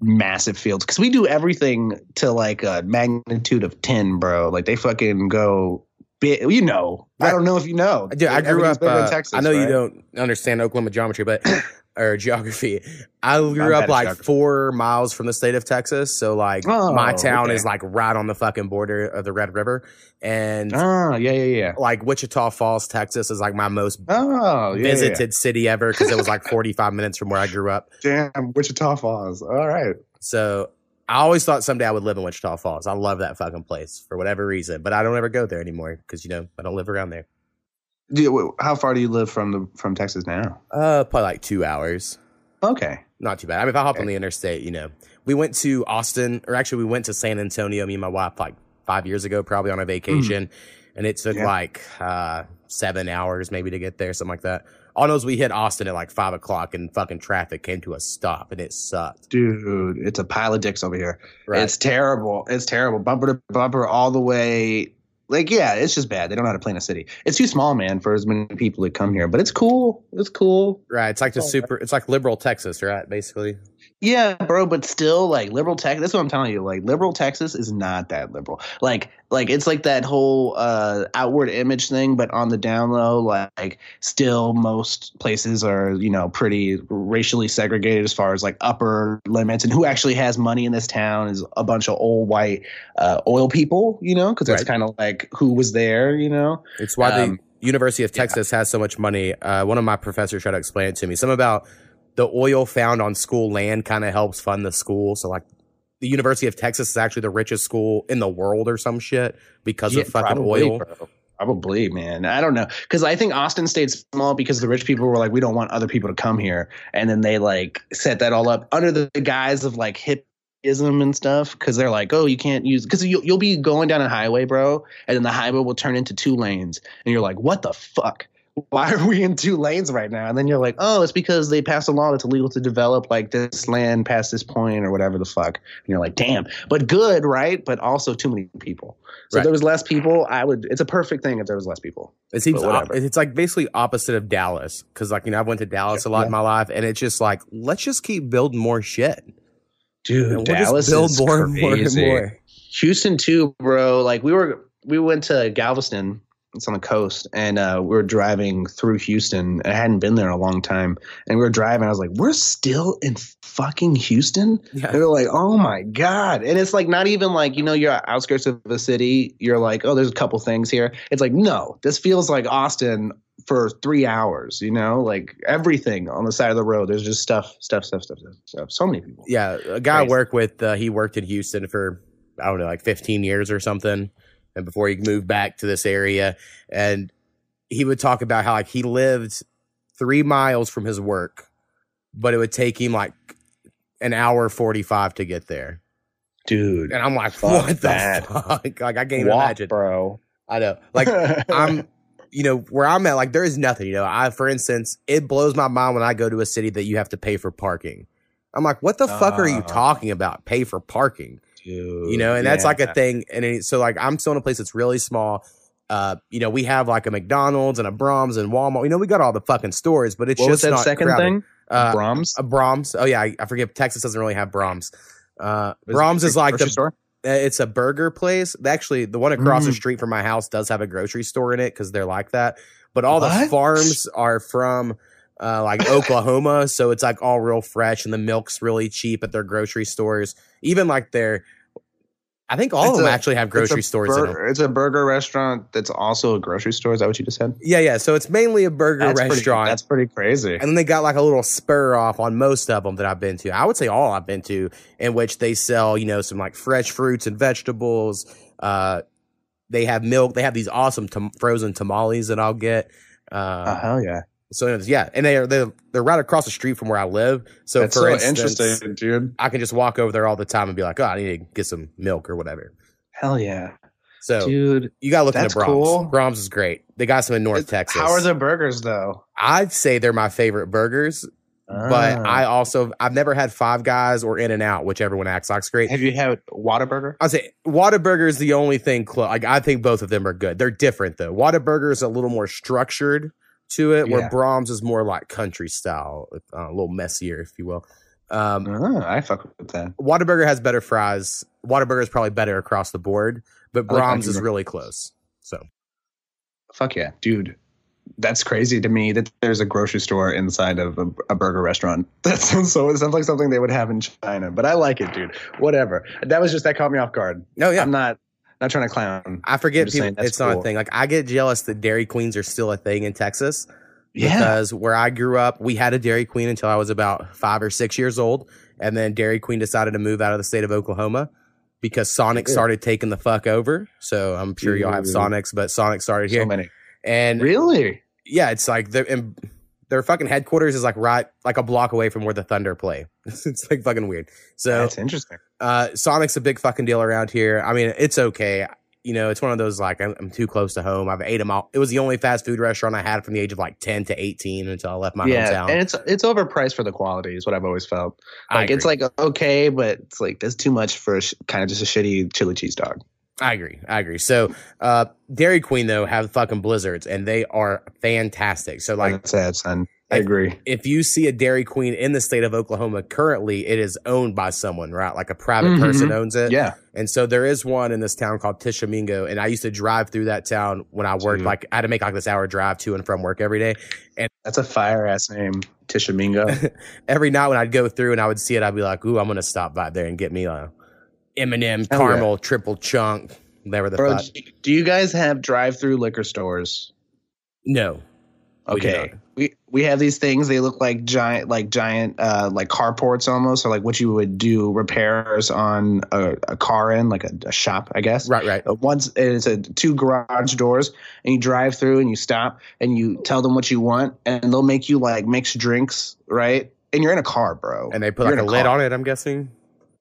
[SPEAKER 3] massive fields because we do everything to like a magnitude of ten, bro. Like they fucking go. You know, I don't know if you know.
[SPEAKER 1] Dude, I grew up. Uh,
[SPEAKER 3] Texas,
[SPEAKER 1] I know you don't understand Oklahoma geometry, but or geography. I grew up like
[SPEAKER 3] geography.
[SPEAKER 1] four miles from the state of Texas, so like
[SPEAKER 3] Oh,
[SPEAKER 1] my town
[SPEAKER 3] okay.
[SPEAKER 1] is like right on the fucking border of the Red River, and
[SPEAKER 3] Oh, yeah, yeah, yeah.
[SPEAKER 1] like Wichita Falls, Texas, is like my most
[SPEAKER 3] Oh, yeah, yeah,
[SPEAKER 1] visited city ever because it was like 45 minutes from where I grew up.
[SPEAKER 3] Damn, Wichita Falls. All right.
[SPEAKER 1] So I always thought someday I would live in Wichita Falls. I love that fucking place for whatever reason, but I don't ever go there anymore because you know I don't live around there.
[SPEAKER 3] Do how far do you live from the from Texas now?
[SPEAKER 1] Uh, probably like two hours.
[SPEAKER 3] Okay.
[SPEAKER 1] Not too bad. I mean, if I hop on the interstate, you know, we went to Austin, or actually, we went to San Antonio. Me and my wife, like five years ago, probably on a vacation, and it took
[SPEAKER 3] Yeah.
[SPEAKER 1] like uh seven hours maybe to get there, something like that. All knows we hit Austin at like five o'clock, and fucking traffic came to a stop, and it sucked.
[SPEAKER 3] Dude, it's a pile of dicks over here.
[SPEAKER 1] Right.
[SPEAKER 3] It's terrible. It's terrible. Bumper to bumper all the way. Like, yeah, it's just bad. They don't know how to play in a city. It's too small, man, for as many people to come here. But it's cool. It's cool.
[SPEAKER 1] right. It's like the
[SPEAKER 3] Oh,
[SPEAKER 1] super. It's like liberal Texas, right? Basically.
[SPEAKER 3] Yeah, bro, but still, like liberal Texas. That's what I'm telling you. Like liberal Texas is not that liberal. Like, like it's like that whole uh, outward image thing, but on the down low, like still most places are you know pretty racially segregated as far as like upper limits, and who actually has money in this town is a bunch of old white uh, oil people, you know, because that's
[SPEAKER 1] Right.
[SPEAKER 3] kind of like who was there, you know.
[SPEAKER 1] It's why
[SPEAKER 3] Um,
[SPEAKER 1] the University of Texas has so much money. Uh, one of my professors tried to explain it to me. Some about the oil found on school land kind of helps fund the school. So like the University of Texas is actually the richest school in the world or some shit because
[SPEAKER 3] Yeah,
[SPEAKER 1] of fucking
[SPEAKER 3] probably,
[SPEAKER 1] oil.
[SPEAKER 3] bro. Probably, man. I don't know. Because I think Austin stayed small because the rich people were like, we don't want other people to come here. And then they like set that all up under the guise of like hippism and stuff. Because they're like, oh, you can't use, because you'll, you'll be going down a highway, bro. And then the highway will turn into two lanes. And you're like, what the fuck? Why are we in two lanes right now? And then you're like, oh, it's because they passed a law that's illegal to develop like this land past this point or whatever the fuck. And you're like, damn, but good, right? But also too many people. So
[SPEAKER 1] Right.
[SPEAKER 3] if there was less people, I would. It's a perfect thing if there was less people.
[SPEAKER 1] It seems op- it's like basically opposite of Dallas because like you know I went to Dallas a lot in my life and it's just like let's just keep building more shit.
[SPEAKER 3] Dude,
[SPEAKER 1] we'll
[SPEAKER 3] Dallas
[SPEAKER 1] build
[SPEAKER 3] is
[SPEAKER 1] more and more and
[SPEAKER 3] crazy.
[SPEAKER 1] more.
[SPEAKER 3] Houston too, bro. Like we were, we went to Galveston. It's on the coast, and uh, we were driving through Houston. I hadn't been there in a long time, and we were driving. I was like, "We're still in fucking Houston."
[SPEAKER 1] Yeah.
[SPEAKER 3] They were like, "Oh my god!" And it's like not even like you know you're outskirts of the city. You're like, "Oh, there's a couple things here." It's like, no, this feels like Austin for three hours. You know, like everything on the side of the road. There's just stuff, stuff, stuff, stuff, stuff. stuff. So many people.
[SPEAKER 1] Yeah, a guy I
[SPEAKER 3] Crazy.
[SPEAKER 1] work with, uh, he worked in Houston for I don't know, like 15 years or something, and before he moved back to this area, and he would talk about how like he lived three miles from his work, but it would take him like an hour 45 to get there,
[SPEAKER 3] Dude,
[SPEAKER 1] and I'm like,
[SPEAKER 3] Fuck
[SPEAKER 1] what the fuck? Like I can't
[SPEAKER 3] walk,
[SPEAKER 1] imagine.
[SPEAKER 3] bro.
[SPEAKER 1] I know, like I'm, you know, where I'm at, like there is nothing. You know, I, for instance, it blows my mind when I go to a city that you have to pay for parking. I'm like, what the fuck are you
[SPEAKER 3] Uh.
[SPEAKER 1] talking about? Pay for parking,
[SPEAKER 3] Dude,
[SPEAKER 1] you know? And that's like a thing. And it, so, like, I'm still in a place that's really small. Uh, you know, we have like a McDonald's and a Braum's and Walmart. You know, we got all the fucking stores, but it's
[SPEAKER 3] What
[SPEAKER 1] just
[SPEAKER 3] that second
[SPEAKER 1] crowded.
[SPEAKER 3] thing?
[SPEAKER 1] Uh,
[SPEAKER 3] Braum's.
[SPEAKER 1] a Braum's. Oh yeah, I, I forget. Texas doesn't really have Braum's. Uh,
[SPEAKER 3] Braum's
[SPEAKER 1] is like the
[SPEAKER 3] store?
[SPEAKER 1] uh, it's a burger place. Actually, the one across the
[SPEAKER 3] Mm.
[SPEAKER 1] street from my house does have a grocery store in it because they're like that. But all the farms are from uh, like Oklahoma, so it's like all real fresh, and the milk's really cheap at their grocery stores. Even like their, I think all
[SPEAKER 3] It's
[SPEAKER 1] of them
[SPEAKER 3] a-
[SPEAKER 1] actually have grocery stores in them.
[SPEAKER 3] It's a burger restaurant that's also a grocery store. Is that what you just said?
[SPEAKER 1] Yeah, yeah. So it's mainly a burger
[SPEAKER 3] That's pretty-
[SPEAKER 1] restaurant.
[SPEAKER 3] that's pretty crazy.
[SPEAKER 1] And then they got like a little spur off on most of them that I've been to. I would say all I've been to, in which they sell, you know, some like fresh fruits and vegetables. Uh, they have milk. They have these awesome tam- frozen tamales that I'll get. Uh,
[SPEAKER 3] oh hell yeah!
[SPEAKER 1] So anyways, yeah, and they are they're, they're right across the street from where I live. So
[SPEAKER 3] That's
[SPEAKER 1] for
[SPEAKER 3] so
[SPEAKER 1] instance,
[SPEAKER 3] interesting, dude.
[SPEAKER 1] I can just walk over there all the time and be like, oh, I need to get some milk or whatever.
[SPEAKER 3] Hell yeah,
[SPEAKER 1] So
[SPEAKER 3] dude.
[SPEAKER 1] you got to look
[SPEAKER 3] that's
[SPEAKER 1] into Braum's.
[SPEAKER 3] cool.
[SPEAKER 1] Braum's is great. They got some in North Texas.
[SPEAKER 3] How are the burgers though?
[SPEAKER 1] I'd say they're my favorite burgers. But
[SPEAKER 3] Ah.
[SPEAKER 1] I also I've never had Five Guys or In and Out, whichever one acts like's great.
[SPEAKER 3] have you had Whataburger?
[SPEAKER 1] I'll say Whataburger is the only thing close. Like I think both of them are good. They're different though. Whataburger is a little more structured to it, where
[SPEAKER 3] Yeah.
[SPEAKER 1] Braum's is more like country style, uh, a little messier, if you will. Um,
[SPEAKER 3] Ah, I fuck with that.
[SPEAKER 1] Whataburger has better fries. Whataburger is probably better across the board, but
[SPEAKER 3] I like
[SPEAKER 1] Braum's is really close. So
[SPEAKER 3] Fuck yeah, dude. that's crazy to me that there's a grocery store inside of a, a burger restaurant. That sounds so. It sounds like something they would have in China, but I like it, dude. Whatever. That was just that caught me off guard.
[SPEAKER 1] No, yeah.
[SPEAKER 3] I'm not not trying to clown.
[SPEAKER 1] I forget people.
[SPEAKER 3] saying
[SPEAKER 1] It's not a thing. Like I get jealous that Dairy Queens are still a thing in Texas.
[SPEAKER 3] Yeah.
[SPEAKER 1] Because where I grew up, we had a Dairy Queen until I was about five or six years old, and then Dairy Queen decided to move out of the state of Oklahoma because Sonic started taking the fuck over. So I'm sure y'all have. Sonics, but Sonic started here.
[SPEAKER 3] So many.
[SPEAKER 1] and
[SPEAKER 3] Really?
[SPEAKER 1] yeah, it's like their and their fucking headquarters is like right like a block away from where the Thunder play. it's like fucking weird. So
[SPEAKER 3] That's interesting.
[SPEAKER 1] uh, Sonic's a big fucking deal around here. I mean, it's okay. You know, it's one of those like I'm, I'm too close to home. I've ate them all. It was the only fast food restaurant I had from the age of like 10 to 18 until I left my
[SPEAKER 3] yeah,
[SPEAKER 1] hometown.
[SPEAKER 3] and it's it's overpriced for the quality. Is what I've always felt. Like it's like okay, but it's like that's too much for a sh- kind of just a shitty chili cheese dog.
[SPEAKER 1] I agree. I agree. So, uh, Dairy Queen though have fucking blizzards and they are fantastic. So like
[SPEAKER 3] That's sad, son. I
[SPEAKER 1] If-
[SPEAKER 3] agree.
[SPEAKER 1] if you see a Dairy Queen in the state of Oklahoma currently, it is owned by someone, right? Like a private
[SPEAKER 3] Mhm.
[SPEAKER 1] person owns it.
[SPEAKER 3] Yeah.
[SPEAKER 1] And so there is one in this town called Tishomingo. And I used to drive through that town when I worked,
[SPEAKER 3] Dude.
[SPEAKER 1] like I had to make like this hour drive to and from work every day.
[SPEAKER 3] And that's a fire ass name, Tishomingo.
[SPEAKER 1] Every night when I'd go through and I would see it, I'd be like, ooh, I'm going to stop by there and get me a M&M
[SPEAKER 3] Hell
[SPEAKER 1] caramel triple chunk. Whatever the
[SPEAKER 3] Bro,
[SPEAKER 1] fuck.
[SPEAKER 3] do you guys have drive-through liquor stores?
[SPEAKER 1] No.
[SPEAKER 3] Okay. We we have these things. They look like giant, like giant, uh, like carports almost, or like what you would do repairs on a, a car in, like a, a shop, I guess.
[SPEAKER 1] Right, right.
[SPEAKER 3] Once it's a two garage doors, and you drive through and you stop and you tell them what you want, and they'll make you like mixed drinks, right? And you're in a car, bro.
[SPEAKER 1] And they put
[SPEAKER 3] You're
[SPEAKER 1] like a
[SPEAKER 3] in
[SPEAKER 1] lid on it, I'm guessing.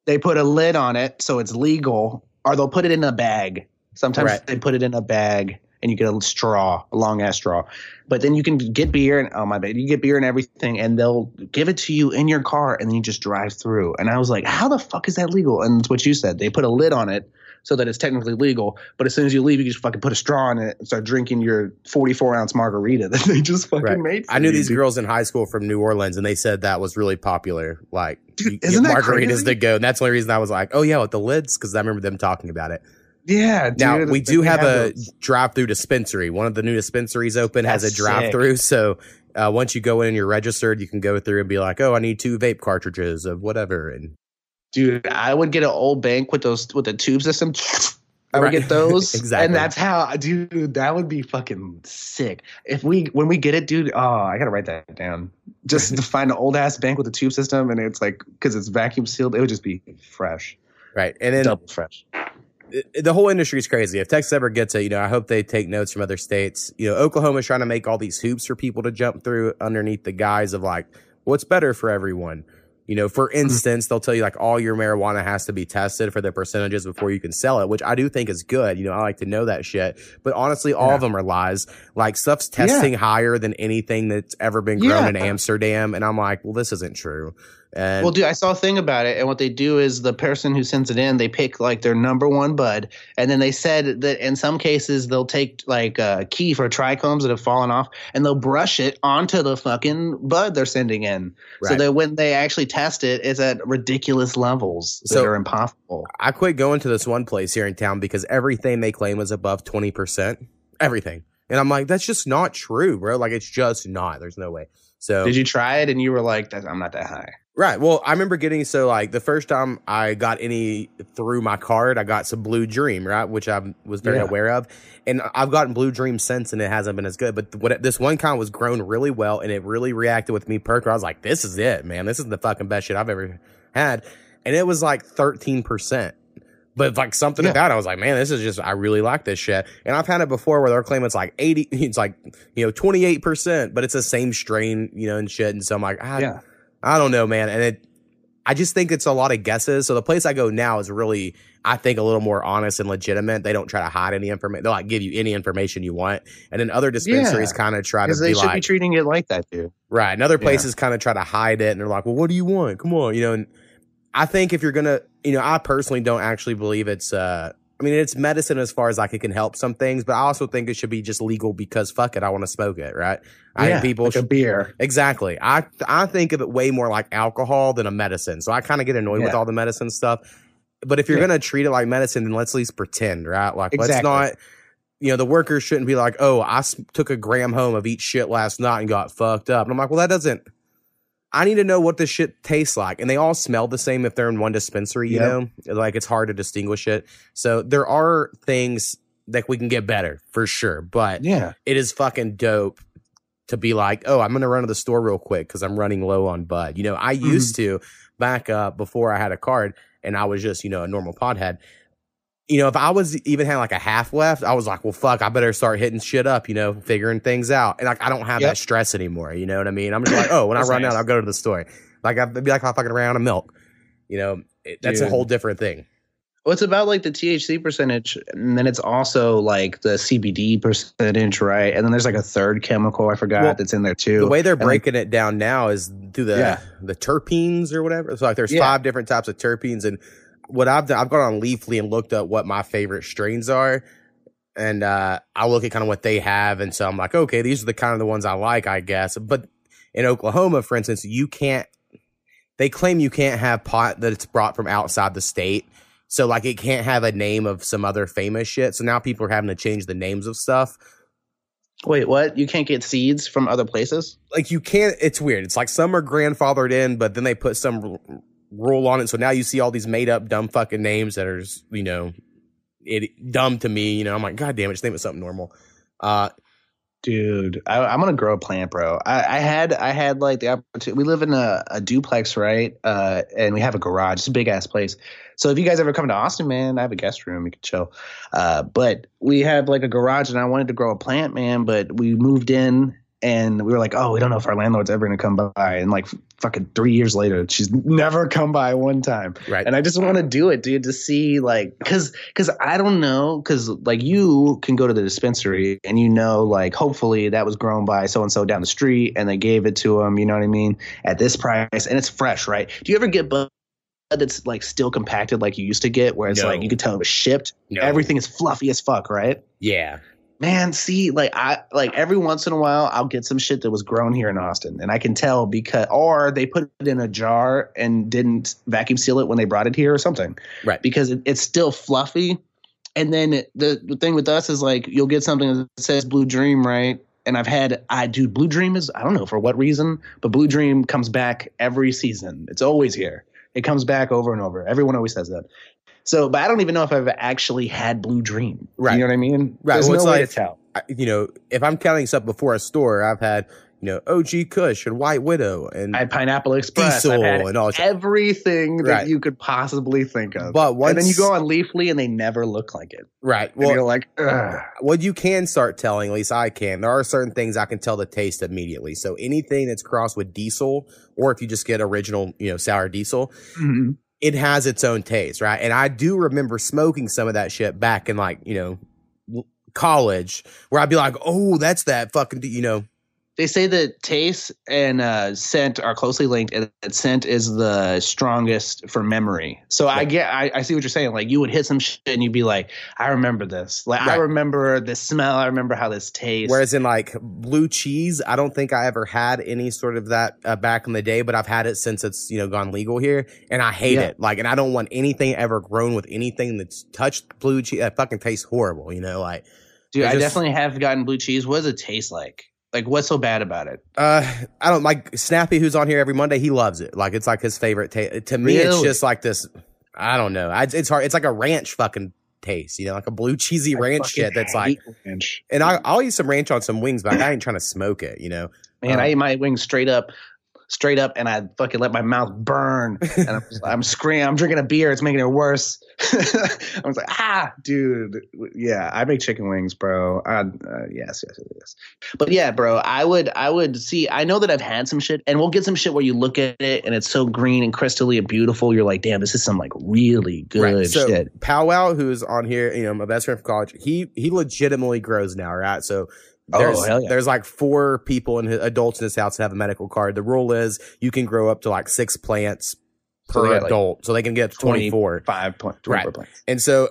[SPEAKER 3] They put a lid on it so it's legal, or they'll put it in a bag. Sometimes
[SPEAKER 1] Right.
[SPEAKER 3] they put it in a bag and you get a straw, a long ass straw. But then you can get beer and oh my bad, you get beer and everything, and they'll give it to you in your car, and then you just drive through. And I was like, how the fuck is that legal? And it's what you said. They put a lid on it so that it's technically legal. But as soon as you leave, you just fucking put a straw in it and start drinking your 44 ounce margarita that they just fucking
[SPEAKER 1] Right.
[SPEAKER 3] made. For
[SPEAKER 1] I knew
[SPEAKER 3] you,
[SPEAKER 1] these
[SPEAKER 3] dude.
[SPEAKER 1] girls in high school from New Orleans, and they said that was really popular. Like,
[SPEAKER 3] Dude,
[SPEAKER 1] you
[SPEAKER 3] isn't that
[SPEAKER 1] margaritas
[SPEAKER 3] crazy?
[SPEAKER 1] to go, and that's the only reason I was like, "Oh yeah, with the lids," because I remember them talking about it.
[SPEAKER 3] Yeah, dude.
[SPEAKER 1] now we do
[SPEAKER 3] They
[SPEAKER 1] have a drive-through dispensary. One of the new dispensaries open has a drive-through, so uh, once you go in and you're registered, you can go through and be like, "Oh, I need two vape cartridges of whatever." And
[SPEAKER 3] Dude, I would get an old bank with those with the tube system. I would
[SPEAKER 1] Right.
[SPEAKER 3] get those,
[SPEAKER 1] Exactly.
[SPEAKER 3] and that's how, dude. That would be fucking sick. If we when we get it, dude. Oh, I gotta write that down. Just to find an old ass bank with a tube system, and it's like because it's vacuum sealed, it would just be fresh,
[SPEAKER 1] right, and then
[SPEAKER 3] double fresh.
[SPEAKER 1] the whole industry is crazy. If Texas ever gets it, you know, I hope they take notes from other states. You know, Oklahoma's trying to make all these hoops for people to jump through underneath the guise of like, what's better for everyone? You know, for mm-hmm. instance, they'll tell you like all your marijuana has to be tested for the percentages before you can sell it, which I do think is good. You know, I like to know that shit. But honestly, all of them are lies. Like stuff's testing higher than anything that's ever been grown
[SPEAKER 3] Yeah.
[SPEAKER 1] in Amsterdam. And I'm like, well, this isn't true. And
[SPEAKER 3] Well, dude, I saw a thing about it, and what they do is the person who sends it in, they pick like their number one bud, and then they said that in some cases they'll take like a key for trichomes that have fallen off, and they'll brush it onto the fucking bud they're sending in, so that when they actually test it, it's at ridiculous levels that
[SPEAKER 1] So-
[SPEAKER 3] are impossible.
[SPEAKER 1] I quit going to this one place here in town because everything they claim is above 20%. Everything. And I'm like, that's just not true, bro. Like, it's just not. There's no way. So,
[SPEAKER 3] Did you try it and you were like, "That- "I'm not that high"?
[SPEAKER 1] Right. Well, I remember getting so, like, the first time I got any through my card, I got some Blue Dream, right? Which I was very
[SPEAKER 3] Yeah.
[SPEAKER 1] aware of. And I've gotten Blue Dream since, and it hasn't been as good. But what this one kind was grown really well, and it really reacted with me perk. I was like, this is it, man. This is the fucking best shit I've ever had. And it was like 13%. But like something
[SPEAKER 3] Yeah.
[SPEAKER 1] about it, I was like, man, this is just, I really like this shit. And I've had it before where they're claiming it's like 80, it's like, you know, 28%, but it's the same strain, you know, and shit. And so I'm like, I,
[SPEAKER 3] Yeah.
[SPEAKER 1] I don't know, man. And it, I just think it's a lot of guesses. So the place I go now is really, I think, a little more honest and legitimate. They don't try to hide any information. They'll like give you any information you want. And then other dispensaries
[SPEAKER 3] Yeah.
[SPEAKER 1] kind of try to
[SPEAKER 3] they
[SPEAKER 1] be
[SPEAKER 3] should
[SPEAKER 1] like,
[SPEAKER 3] be treating it like that, dude.
[SPEAKER 1] Right. And other
[SPEAKER 3] Yeah.
[SPEAKER 1] places kind of try to hide it and they're like, well, what do you want? Come on. You know, and I think if you're going to, you know, I personally don't actually believe it's, uh, I mean, it's medicine as far as like it can help some things, but I also think it should be just legal because fuck it, I want to smoke it, right? I
[SPEAKER 3] yeah,
[SPEAKER 1] think people
[SPEAKER 3] like a
[SPEAKER 1] should,
[SPEAKER 3] beer.
[SPEAKER 1] exactly. I I think of it way more like alcohol than a medicine, so I kind of get annoyed with all the medicine stuff. But if you're
[SPEAKER 3] Yeah.
[SPEAKER 1] gonna treat it like medicine, then let's at least pretend, right? Like let's not you know, the workers shouldn't be like, oh, I took a gram home of each shit last night and got fucked up. And I'm like, well, that doesn't. I need to know what this shit tastes like, and they all smell the same if they're in one dispensary. You
[SPEAKER 3] Yep.
[SPEAKER 1] know, like it's hard to distinguish it. So there are things that we can get better for sure, but
[SPEAKER 3] Yeah.
[SPEAKER 1] it is fucking dope to be like, oh, I'm gonna run to the store real quick because I'm running low on bud. You know, I
[SPEAKER 3] Mm-hmm.
[SPEAKER 1] used to back up before I had a card and I was just, you know, a normal podhead. You know, if I was even had like a half left, I was like, well, fuck, I better start hitting shit up, you know, figuring things out. And like, I don't have
[SPEAKER 3] Yep.
[SPEAKER 1] that stress anymore. You know what I mean? I'm just like, oh, when I run
[SPEAKER 3] nice.
[SPEAKER 1] out, I'll go to the store. Like, I'd be like, I'll fucking ran out of milk. You know, it, that's a whole different thing.
[SPEAKER 3] Well, it's about like the THC percentage, and then it's also like the CBD percentage, right? And then there's like a third chemical I forgot
[SPEAKER 1] Well,
[SPEAKER 3] that's in there too.
[SPEAKER 1] The way they're
[SPEAKER 3] And, like,
[SPEAKER 1] breaking it down now is through the
[SPEAKER 3] Yeah.
[SPEAKER 1] the terpenes or whatever. So like there's
[SPEAKER 3] Yeah.
[SPEAKER 1] five different types of terpenes, and what I've done, I've gone on Leafly and looked up what my favorite strains are, and uh, I look at kind of what they have, and so I'm like, okay, these are the kind of the ones I like, I guess. But in Oklahoma, for instance, you can't. They claim you can't have pot that it's brought from outside the state. So like it can't have a name of some other famous shit. So now people are having to change the names of stuff.
[SPEAKER 3] wait, what? You can't get seeds from other places?
[SPEAKER 1] like you can't it's weird it's like some are grandfathered in but then they put some rule on it so now you see all these made up dumb fucking names that are just, you know it dumb to me you know i'm like god damn it just name it something normal uh
[SPEAKER 3] Dude, I, I'm gonna grow a plant, bro. I, I had I had like the opportunity. We live in a, a duplex, right? Uh, and we have a garage. It's a big ass place. So if you guys ever come to Austin, man, I have a guest room. You can chill. Uh, but we have like a garage, and I wanted to grow a plant, man. But we moved in, and we were like, oh, we don't know if our landlord's ever gonna come by. And like fucking three years later, she's never come by one time
[SPEAKER 1] right
[SPEAKER 3] and I just want to do it, dude, to see like, cause, cause I don't know, cause like you can go to the dispensary and you know, like, hopefully that was grown by so and so down the street, and they gave it to them. You know what I mean? At this price, and it's fresh, right? Do you ever get bud that's like still compacted like you used to get, where it's
[SPEAKER 1] No.
[SPEAKER 3] like you could tell it was shipped?
[SPEAKER 1] No.
[SPEAKER 3] Everything is fluffy as fuck, right?
[SPEAKER 1] yeah
[SPEAKER 3] Man, see, like I like every once in a while I'll get some shit that was grown here in Austin, and I can tell because or they put it in a jar and didn't vacuum seal it when they brought it here or something,
[SPEAKER 1] Right.
[SPEAKER 3] Because it, it's still fluffy, and then it, the the thing with us is like you'll get something that says Blue Dream, right? And I've had I do Blue Dream is I don't know for what reason, but Blue Dream comes back every season. It's always here. It comes back over and over. Everyone always says that. So, but I don't even know if I've actually had Blue Dream.
[SPEAKER 1] Right.
[SPEAKER 3] You know what I mean?
[SPEAKER 1] Right.
[SPEAKER 3] There's
[SPEAKER 1] Well,
[SPEAKER 3] no way
[SPEAKER 1] like-
[SPEAKER 3] to tell.
[SPEAKER 1] You know if i'm counting stuff before a store i've had you know og kush and white widow and
[SPEAKER 3] I had Pineapple Express.
[SPEAKER 1] Diesel
[SPEAKER 3] I've had
[SPEAKER 1] and all
[SPEAKER 3] everything that
[SPEAKER 1] Right.
[SPEAKER 3] you could possibly think of.
[SPEAKER 1] But
[SPEAKER 3] and then you go on Leafly and they never look like it.
[SPEAKER 1] right
[SPEAKER 3] And you're
[SPEAKER 1] well
[SPEAKER 3] like, Ugh.
[SPEAKER 1] what you can start telling, at least I can, there are certain things I can tell the taste immediately. So anything that's crossed with diesel, or if you just get original, you know, sour diesel,
[SPEAKER 3] Mhm.
[SPEAKER 1] It has its own taste, right? And I do remember smoking some of that shit back in like, you know, college where I'd be like, oh, that's that fucking, you know,
[SPEAKER 3] They say that taste and uh, scent are closely linked, and that scent is the strongest for memory. So I get, I, I see what you're saying. Like you would hit some shit and you'd be like, I remember this. Like I remember the smell. I remember how this tastes.
[SPEAKER 1] whereas in like blue cheese, I don't think I ever had any sort of that uh, back in the day, but I've had it since it's, you know, gone legal here and I hate
[SPEAKER 3] Yeah.
[SPEAKER 1] it. Like, and I don't want anything ever grown with anything that's touched blue cheese. That fucking tastes horrible, you know, like,
[SPEAKER 3] Dude,
[SPEAKER 1] It
[SPEAKER 3] I
[SPEAKER 1] just-
[SPEAKER 3] definitely have gotten blue cheese. What does it taste like? Like what's so bad about it?
[SPEAKER 1] Uh, I don't like Snappy, who's on here every Monday. He loves it. Like it's like his favorite taste. To me, it's just like this. I don't know. I, it's hard. It's like a ranch fucking taste. You know, like a blue cheesy
[SPEAKER 3] I
[SPEAKER 1] ranch shit. That's like,
[SPEAKER 3] ranch.
[SPEAKER 1] and I, I'll use some ranch on some wings, but I ain't trying to smoke it. You know,
[SPEAKER 3] Man,
[SPEAKER 1] Uh,
[SPEAKER 3] I eat my wings straight up, straight up, and I fucking let my mouth burn. And I'm, just, I'm screaming. I'm drinking a beer. It's making it worse. I was like, ah, dude. Yeah, I make chicken wings, bro. Uh, uh, yes, yes, yes. But yeah, bro, I would, I would see. I know that I've had some shit, and we'll get some shit where you look at it and it's so green and crystally and beautiful. You're like, damn, this is some like really good
[SPEAKER 1] So
[SPEAKER 3] shit.
[SPEAKER 1] Powwow, who's on here, you know, my best friend from college, he he legitimately grows now, right? So there's oh,
[SPEAKER 3] hell yeah.
[SPEAKER 1] there's like four people in his, adults in this house that have a medical card. The rule is you can grow up to like six plants per
[SPEAKER 3] they got, like,
[SPEAKER 1] adult, so they can get to
[SPEAKER 3] 20
[SPEAKER 1] 24.
[SPEAKER 3] Five
[SPEAKER 1] Right.
[SPEAKER 3] 24 points.
[SPEAKER 1] And so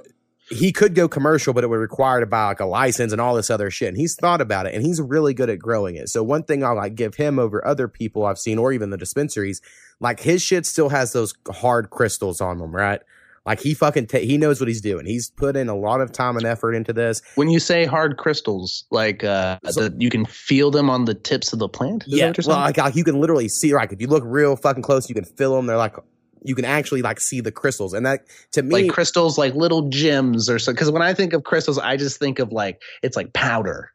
[SPEAKER 1] he could go commercial, but it would require to buy like a license and all this other shit. And he's thought about it and he's really good at growing it. So one thing I'll like give him over other people I've seen or even the dispensaries, like his shit still has those hard crystals on them, right? Like he fucking ta- he knows what he's doing. He's put in a lot of time and effort into this.
[SPEAKER 3] When you say hard crystals, like uh,
[SPEAKER 1] So-
[SPEAKER 3] the, you can feel them on the tips of the plant. Is
[SPEAKER 1] yeah, well, like, like, you can literally see. Like if you look real fucking close, you can feel them. They're like you can actually like see the crystals, and that to me,
[SPEAKER 3] like crystals, like little gems or so. Because when I think of crystals, I just think of like it's like powder.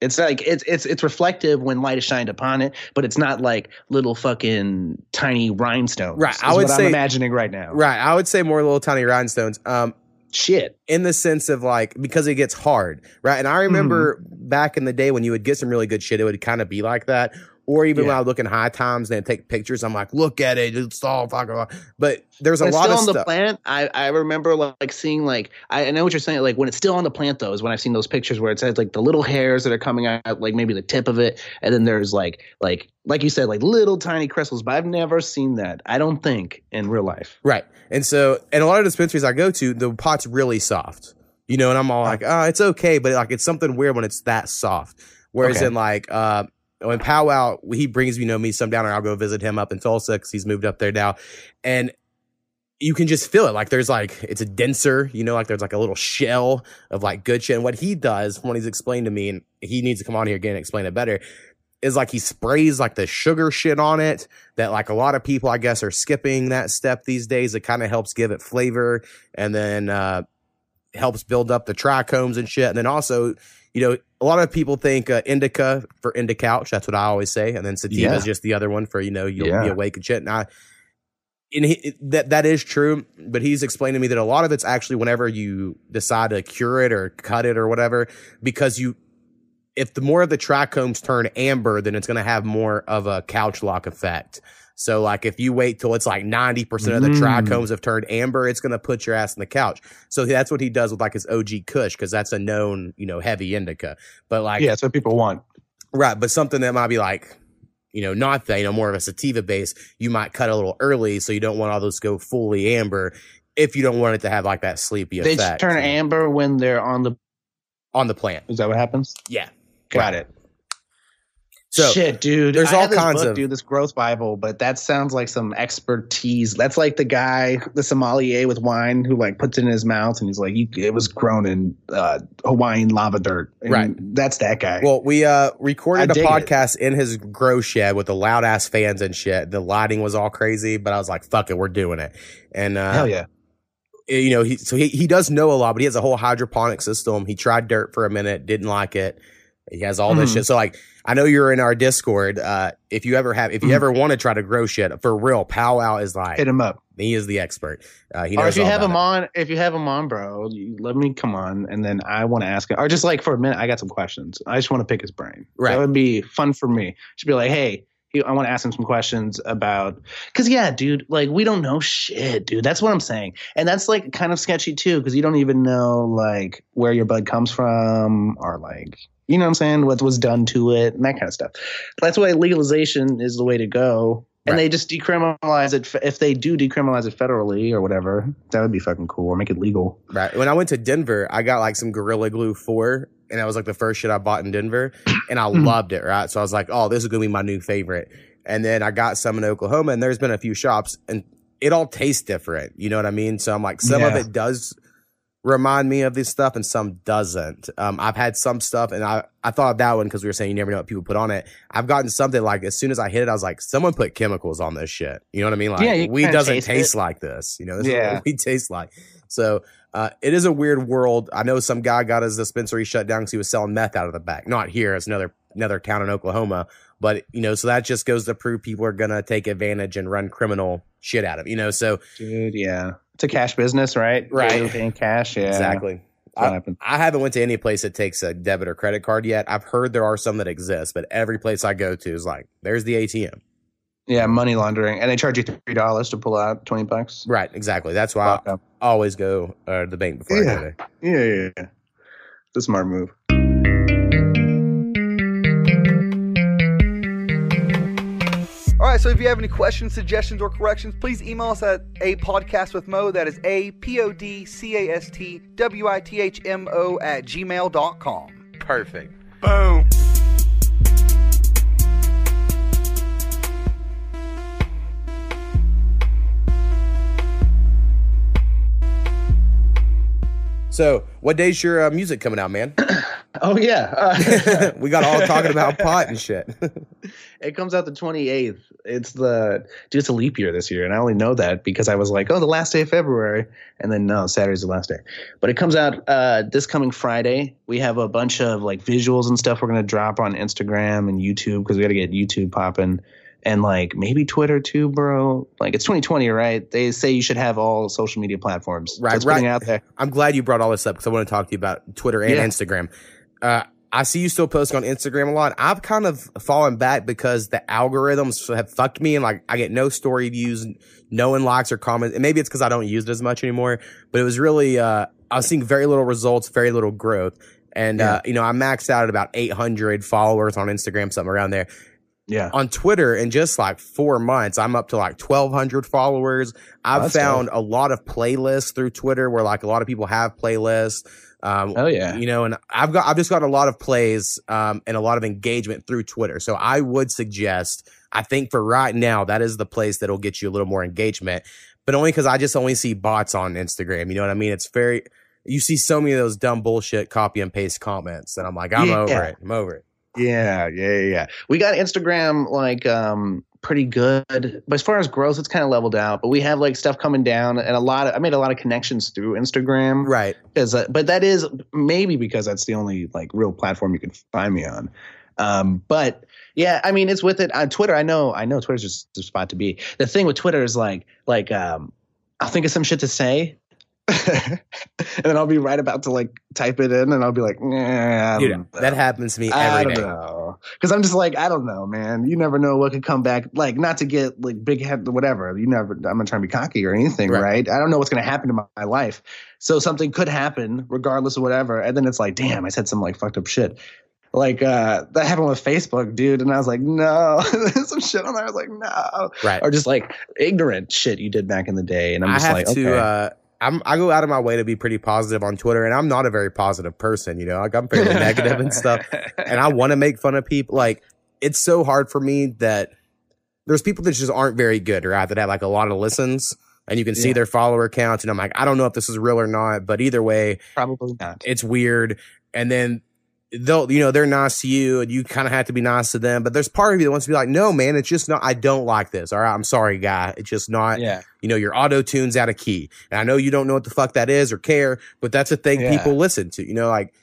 [SPEAKER 3] It's like it's it's it's reflective when light is shined upon it, but it's not like little fucking tiny rhinestones.
[SPEAKER 1] Right, I would
[SPEAKER 3] what
[SPEAKER 1] say-
[SPEAKER 3] I'm imagining right now.
[SPEAKER 1] right? I would say more little tiny rhinestones. Um,
[SPEAKER 3] Shit.
[SPEAKER 1] in the sense of like because it gets hard, right? And I remember
[SPEAKER 3] Mm-hmm.
[SPEAKER 1] back in the day when you would get some really good shit, it would kind of be like that. Or even when I look in high times and take pictures, I'm like, look at it, it's all fucking. But there's a
[SPEAKER 3] When it's
[SPEAKER 1] lot
[SPEAKER 3] still
[SPEAKER 1] of
[SPEAKER 3] on the
[SPEAKER 1] stuff.
[SPEAKER 3] plant, I, I remember like seeing like I, I know what you're saying. Like when it's still on the plant though, is when I've seen those pictures where it says like the little hairs that are coming out, like maybe the tip of it, and then there's like like like you said, like little tiny crystals. But I've never seen that. I don't think in real life.
[SPEAKER 1] Right. And so, and a lot of dispensaries I go to, the pot's really soft, you know, and I'm all like, oh, it's okay. But like, it's something weird when it's that soft. Whereas
[SPEAKER 3] Okay.
[SPEAKER 1] in like, uh, when Powwow, he brings, you know, me some down there, I'll go visit him up in Tulsa because he's moved up there now. And you can just feel it. Like there's like, it's a denser, you know, like there's like a little shell of like good shit. And what he does, from what he's explained to me, and he needs to come on here again and explain it better, is like he sprays like the sugar shit on it that like a lot of people I guess are skipping that step these days. It kind of helps give it flavor and then uh helps build up the trichomes and shit. And then also, you know, a lot of people think uh, indica for indica couch. That's what I always say. And then sativa
[SPEAKER 3] Yeah.
[SPEAKER 1] is just the other one for you know you'll be awake and shit. And I, and he, that that is true, but he's explained to me that a lot of it's actually whenever you decide to cure it or cut it or whatever, because you, if the more of the trichomes turn amber, then it's going to have more of a couch lock effect. So like if you wait till it's like 90% of the
[SPEAKER 3] Mm.
[SPEAKER 1] trichomes have turned amber, it's going to put your ass in the couch. So that's what he does with like his OG Kush because that's a known, you know, heavy indica. But like
[SPEAKER 3] yeah, that's what people want.
[SPEAKER 1] Right, but something that might be like, you know, not that, you know, more of a sativa base, you might cut a little early so you don't want all those to go fully amber if you don't want it to have like that sleepy
[SPEAKER 3] They
[SPEAKER 1] effect.
[SPEAKER 3] turn amber when they're on the.
[SPEAKER 1] on the plant.
[SPEAKER 3] Is that what happens?
[SPEAKER 1] Yeah.
[SPEAKER 3] Got it.
[SPEAKER 1] So
[SPEAKER 3] Shit, dude.
[SPEAKER 1] there's
[SPEAKER 3] I
[SPEAKER 1] all kinds
[SPEAKER 3] book,
[SPEAKER 1] of-
[SPEAKER 3] dude. This growth Bible, but that sounds like some expertise. That's like the guy, the sommelier with wine, who like puts it in his mouth and he's like, "It was grown in uh, Hawaiian lava dirt." And
[SPEAKER 1] Right.
[SPEAKER 3] That's that guy.
[SPEAKER 1] Well, we uh recorded
[SPEAKER 3] I
[SPEAKER 1] a
[SPEAKER 3] dig it.
[SPEAKER 1] podcast in his grow shed with the loud ass fans and shit. The lighting was all crazy, but I was like, "Fuck it, we're doing it." And uh,
[SPEAKER 3] Hell yeah.
[SPEAKER 1] you know, he so he he does know a lot, but he has a whole hydroponic system. He tried dirt for a minute, didn't like it. He has all this
[SPEAKER 3] Mhm.
[SPEAKER 1] shit. So like, I know you're in our Discord. Uh, if you ever have, if you
[SPEAKER 3] Mhm.
[SPEAKER 1] ever want to try to grow shit for real, Powwow is like
[SPEAKER 3] Hit him up.
[SPEAKER 1] he is the expert. Uh, he
[SPEAKER 3] Or if you have him
[SPEAKER 1] it.
[SPEAKER 3] on, if you have him on, bro, you, let me come on, and then I want to ask him, or just like for a minute, I got some questions. I just want to pick his brain.
[SPEAKER 1] Right.
[SPEAKER 3] That would be fun for me. Should be like, hey, he- I want to ask him some questions about, because yeah, dude, like we don't know shit, dude. That's what I'm saying, and that's like kind of sketchy too, because you don't even know like where your bud comes from, or like. You know what I'm saying? What was done to it and that kind of stuff. That's why legalization is the way to go. And
[SPEAKER 1] Right.
[SPEAKER 3] they just decriminalize it. If they do decriminalize it federally or whatever, that would be fucking cool. Or make it legal.
[SPEAKER 1] Right. When I went to Denver, I got like some Gorilla Glue 4, and that was like the first shit I bought in Denver, and I
[SPEAKER 3] Mhm.
[SPEAKER 1] loved it, right? So I was like, oh, this is to be my new favorite. And then I got some in Oklahoma, and there's been a few shops, and it all tastes different. You know what I mean? So I'm like, some of it does remind me of this stuff, and some doesn't. Um, I've had some stuff, and I, I thought of that one because we were saying you never know what people put on it. I've gotten something like as soon as I hit it, I was like, someone put chemicals on this shit. You know what I mean? Like,
[SPEAKER 3] Yeah,
[SPEAKER 1] we doesn't
[SPEAKER 3] taste
[SPEAKER 1] taste like this. You know, this is
[SPEAKER 3] Yeah.
[SPEAKER 1] we taste like. So uh, it is a weird world. I know some guy got his dispensary shut down because he was selling meth out of the back. Not here, it's another another town in Oklahoma. But you know, so that just goes to prove people are gonna take advantage and run criminal shit out of you know. So
[SPEAKER 3] Dude, yeah. It's a cash business, right?
[SPEAKER 1] Right.
[SPEAKER 3] Paying cash. Yeah.
[SPEAKER 1] exactly. I. I haven't went to any place that takes a debit or credit card yet. I've heard there are some that exist, but every place I go to is like, there's the ATM.
[SPEAKER 3] Yeah, money laundering. And they charge you $3 to pull out 20 bucks.
[SPEAKER 1] Right, exactly. That's why
[SPEAKER 3] Fuck
[SPEAKER 1] I
[SPEAKER 3] up.
[SPEAKER 1] always go uh, to the bank before I
[SPEAKER 3] Yeah.
[SPEAKER 1] go there.
[SPEAKER 3] Yeah, yeah, yeah. It's a smart move.
[SPEAKER 4] All right, so if you have any questions, suggestions, or corrections, please email us at a podcast with Mo. That is a p o d c a s t w i t h m o at gmail.com.
[SPEAKER 1] Perfect.
[SPEAKER 4] Boom.
[SPEAKER 1] So, what day's your uh, music coming out, man?
[SPEAKER 3] Oh yeah, uh,
[SPEAKER 1] we got all talking about pot and shit.
[SPEAKER 3] it comes out the 28th. It's the dude. It's a leap year this year, and I only know that because I was like, oh, the last day of February, and then no, Saturday's the last day. But it comes out uh, this coming Friday. We have a bunch of like visuals and stuff we're gonna drop on Instagram and YouTube because we got to get YouTube popping. And like maybe Twitter too, bro. Like it's 2020, right? They say you should have all social media platforms.
[SPEAKER 1] Right,
[SPEAKER 3] so
[SPEAKER 1] right.
[SPEAKER 3] out there.
[SPEAKER 1] I'm glad you brought all this up because I want to talk to you about Twitter and
[SPEAKER 3] Yeah.
[SPEAKER 1] Instagram. Uh, I see you still posting on Instagram a lot. I've kind of fallen back because the algorithms have fucked me and like I get no story views, no one likes or comments. And maybe it's because I don't use it as much anymore, but it was really, uh, I was seeing very little results, very little growth. And, uh, you know, I maxed out at about 800 followers on Instagram, something around there
[SPEAKER 3] Yeah.
[SPEAKER 1] on Twitter in just like four months, I'm up to like 1200 followers. I've
[SPEAKER 3] That's
[SPEAKER 1] found a lot of playlists through Twitter where like a lot of people have playlists. Um,
[SPEAKER 3] Oh yeah.
[SPEAKER 1] you know, and I've got, I've just got a lot of plays, um, and a lot of engagement through Twitter. So I would suggest, I think for right now, that is the place that'll get you a little more engagement, but only because I just only see bots on Instagram. You know what I mean? It's very, you see so many of those dumb bullshit copy and paste comments and I'm like, I'm
[SPEAKER 3] Yeah.
[SPEAKER 1] over it. I'm over it.
[SPEAKER 3] Yeah, yeah, yeah. We got Instagram like um pretty good, but as far as growth, it's kind of leveled out. But we have like stuff coming down, and a lot of I made a lot of connections through Instagram.
[SPEAKER 1] Right.
[SPEAKER 3] Because, uh, but that is maybe because that's the only like real platform you can find me on. Um, but yeah, I mean, it's with it on Twitter. I know, I know, Twitter's just the spot to be. The thing with Twitter is like, like um, I'll think of some shit to say. and then I'll be right about to like type it in, and I'll be like, nah,
[SPEAKER 1] Dude, that happens to me
[SPEAKER 3] I don't
[SPEAKER 1] day.
[SPEAKER 3] know. Because I'm just like, I don't know, man. You never know what could come back. Like, not to get like big head, whatever. You never, I'm not trying to be cocky or anything,
[SPEAKER 1] Right.
[SPEAKER 3] right? I don't know what's going to happen to my, my life. So something could happen regardless of whatever. And then it's like, damn, I said some like fucked up shit. Like, uh, that happened with Facebook, dude. And I was like, no, There's some shit on there. I was like, no.
[SPEAKER 1] Right.
[SPEAKER 3] Or just like ignorant shit you did back in the day. And I'm
[SPEAKER 1] I
[SPEAKER 3] just
[SPEAKER 1] have
[SPEAKER 3] like,
[SPEAKER 1] to.
[SPEAKER 3] okay.
[SPEAKER 1] Uh, I'm. I go out of my way to be pretty positive on Twitter, and I'm not a very positive person. You know, like I'm fairly negative and stuff, and I want to make fun of people. Like it's so hard for me that there's people that just aren't very good, right? That have like a lot of listens, and you can see
[SPEAKER 3] Yeah.
[SPEAKER 1] their follower counts, and I'm like, I don't know if this is real or not, but either way,
[SPEAKER 3] Probably not.
[SPEAKER 1] it's weird. And then they'll, you know, they're nice to you and you kind of have to be nice to them. But there's part of you that wants to be like, no, man, it's just not, I don't like this. All right. I'm sorry, guy. It's just not,
[SPEAKER 3] Yeah.
[SPEAKER 1] you know, your auto tune's out of key. And I know you don't know what the fuck that is or care, but that's a thing
[SPEAKER 3] Yeah.
[SPEAKER 1] people listen to, you know, like,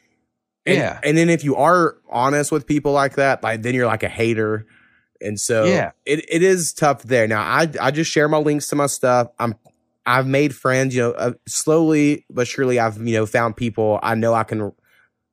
[SPEAKER 1] and,
[SPEAKER 3] Yeah.
[SPEAKER 1] and then if you are honest with people like that, like then you're like a hater. And so
[SPEAKER 3] Yeah.
[SPEAKER 1] it, it is tough there. Now I, I just share my links to my stuff. I'm, I've made friends, you know, uh, slowly but surely I've, you know, found people I know I can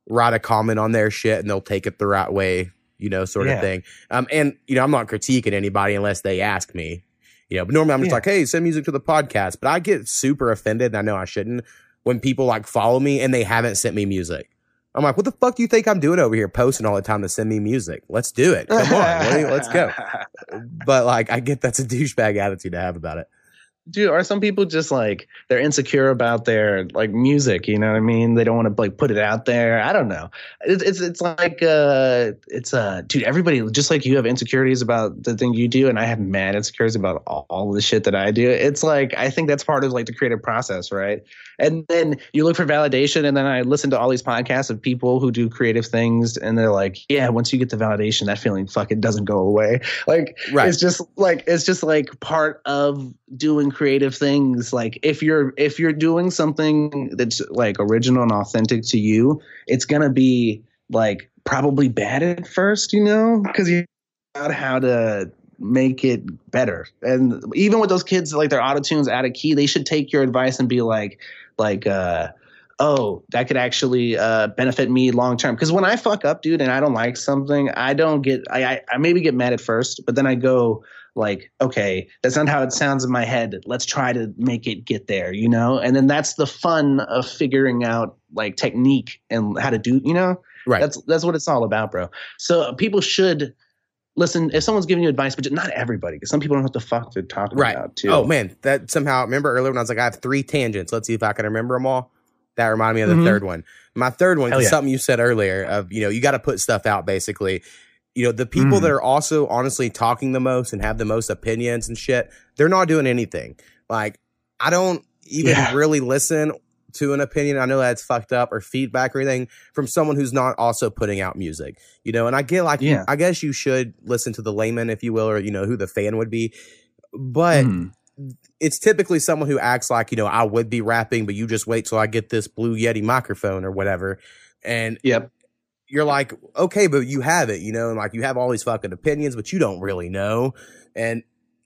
[SPEAKER 1] write a comment on their shit and they'll take it the right way, you know, sort
[SPEAKER 3] Yeah.
[SPEAKER 1] of thing. Um, and you know, I'm not critiquing anybody unless they ask me, you know, but normally I'm just
[SPEAKER 3] Yeah.
[SPEAKER 1] like, Hey, send music to the podcast. But I get super offended and I know I shouldn't when people like follow me and they haven't sent me music. I'm like, what the fuck do you think I'm doing over here posting all the time to send me music? Let's do it. Come on. You- Let's go. But like, I get that's a douchebag attitude to have about it.
[SPEAKER 3] Dude are some people just like they're insecure about their like music you know what i mean? They don't want to like put it out there. I don't know. It's it's, it's like uh it's uh dude everybody just like you have insecurities about the thing you do and i have mad insecurities about all, all the shit that i do it's like i think that's part of like the creative process right and then you look for validation and then i listen to all these podcasts of people who do creative things and they're like yeah once you get the validation that feeling fucking doesn't go away. Like
[SPEAKER 1] Right.
[SPEAKER 3] it's just like it's just like part of doing creative things. Like if you're if you're doing something that's like original and authentic to you it's gonna be like probably bad at first you know? Because you out how to make it better. And even with those kids like their auto tunes out of key they should take your advice and be like like uh oh that could actually uh benefit me long term. Because when i fuck up dude and i don't like something i don't get I, I i maybe get mad at first but then i go like okay that's not how it sounds in my head. Let's try to make it get there you know? And then that's the fun of figuring out like technique and how to do you know?
[SPEAKER 1] Right.
[SPEAKER 3] that's that's what it's all about bro. So people should listen if someone's giving you advice but not everybody because some people don't know what the fuck to talk
[SPEAKER 1] right.
[SPEAKER 3] about too
[SPEAKER 1] Oh man, that somehow remember earlier when I was like, I have three tangents. Let's see if I can remember them all. That reminded me of the
[SPEAKER 3] Mhm.
[SPEAKER 1] third one. My third one is
[SPEAKER 3] yeah.
[SPEAKER 1] something you said earlier of you know you got to put stuff out basically. You know the people
[SPEAKER 3] Mhm.
[SPEAKER 1] that are also honestly talking the most and have the most opinions and shit, they're not doing anything. Like I don't even
[SPEAKER 3] Yeah.
[SPEAKER 1] really listen to an opinion. I know that's fucked up or feedback or anything from someone who's not also putting out music, you know. And I get like,
[SPEAKER 3] Yeah.
[SPEAKER 1] I guess you should listen to the layman, if you will, or you know who the fan would be. But
[SPEAKER 3] Mhm.
[SPEAKER 1] it's typically someone who acts like you know I would be rapping, but you just wait till I get this Blue Yeti microphone or whatever, and
[SPEAKER 3] Yep.
[SPEAKER 1] you're like, okay, but you have it, you know, and like you have all these fucking opinions, but you don't really know. And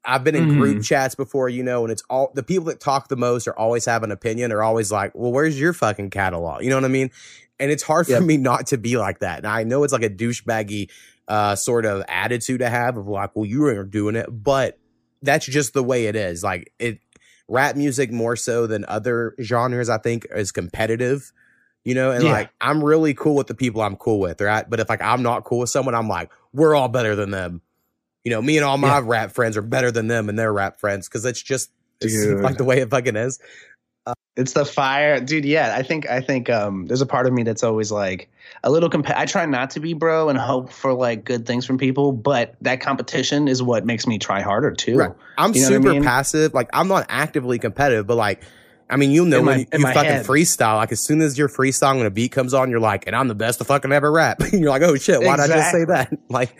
[SPEAKER 1] I've been in group chats before, you know, and it's all the people that talk the most are always have an opinion, are always like, well, where's your fucking catalog? You know what I mean? And it's hard
[SPEAKER 3] Yep.
[SPEAKER 1] for me not to be like that. And I know it's like a douchebaggy uh, sort of attitude to have of like, well, you are doing it, but that's just the way it is. Like it, rap music more so than other genres, I think, is competitive. You know, and
[SPEAKER 3] Yeah.
[SPEAKER 1] like I'm really cool with the people I'm cool with, right? But if like I'm not cool with someone, I'm like, we're all better than them. You know, me and all my
[SPEAKER 3] Yeah.
[SPEAKER 1] rap friends are better than them and their rap friends because it's just like the way it fucking is.
[SPEAKER 3] It's the fire, dude. Yeah, I think I think um, there's a part of me that's always like a little. Comp- I try not to be bro and hope for like good things from people, but that competition is what makes me try harder too.
[SPEAKER 1] Right. I'm
[SPEAKER 3] You know what I
[SPEAKER 1] super
[SPEAKER 3] mean?
[SPEAKER 1] passive. Like I'm not actively competitive, but like I mean, you know
[SPEAKER 3] In my-
[SPEAKER 1] when you, you fucking
[SPEAKER 3] head.
[SPEAKER 1] freestyle, like as soon as your freestyle and a beat comes on, you're like, and I'm the best to fucking ever rap. and you're like, oh shit, why did I just say that? Like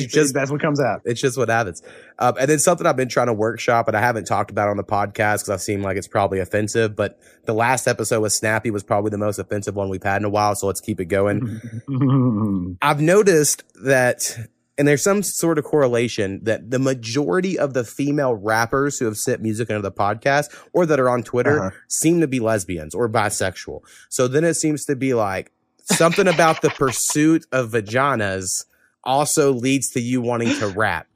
[SPEAKER 1] it's just
[SPEAKER 3] that's what comes out.
[SPEAKER 1] it's just what happens. Um, and then something I've been trying to workshop, and I haven't talked about on the podcast because I seem like it's probably offensive. But the last episode with Snappy was probably the most offensive one we've had in a while. So let's keep it going. I've noticed that, and there's some sort of correlation that the majority of the female rappers who have sent music into the podcast or that are on Twitter
[SPEAKER 3] Uh-huh.
[SPEAKER 1] seem to be lesbians or bisexual. So then it seems to be like something about the pursuit of vaginas also leads to you wanting to rap.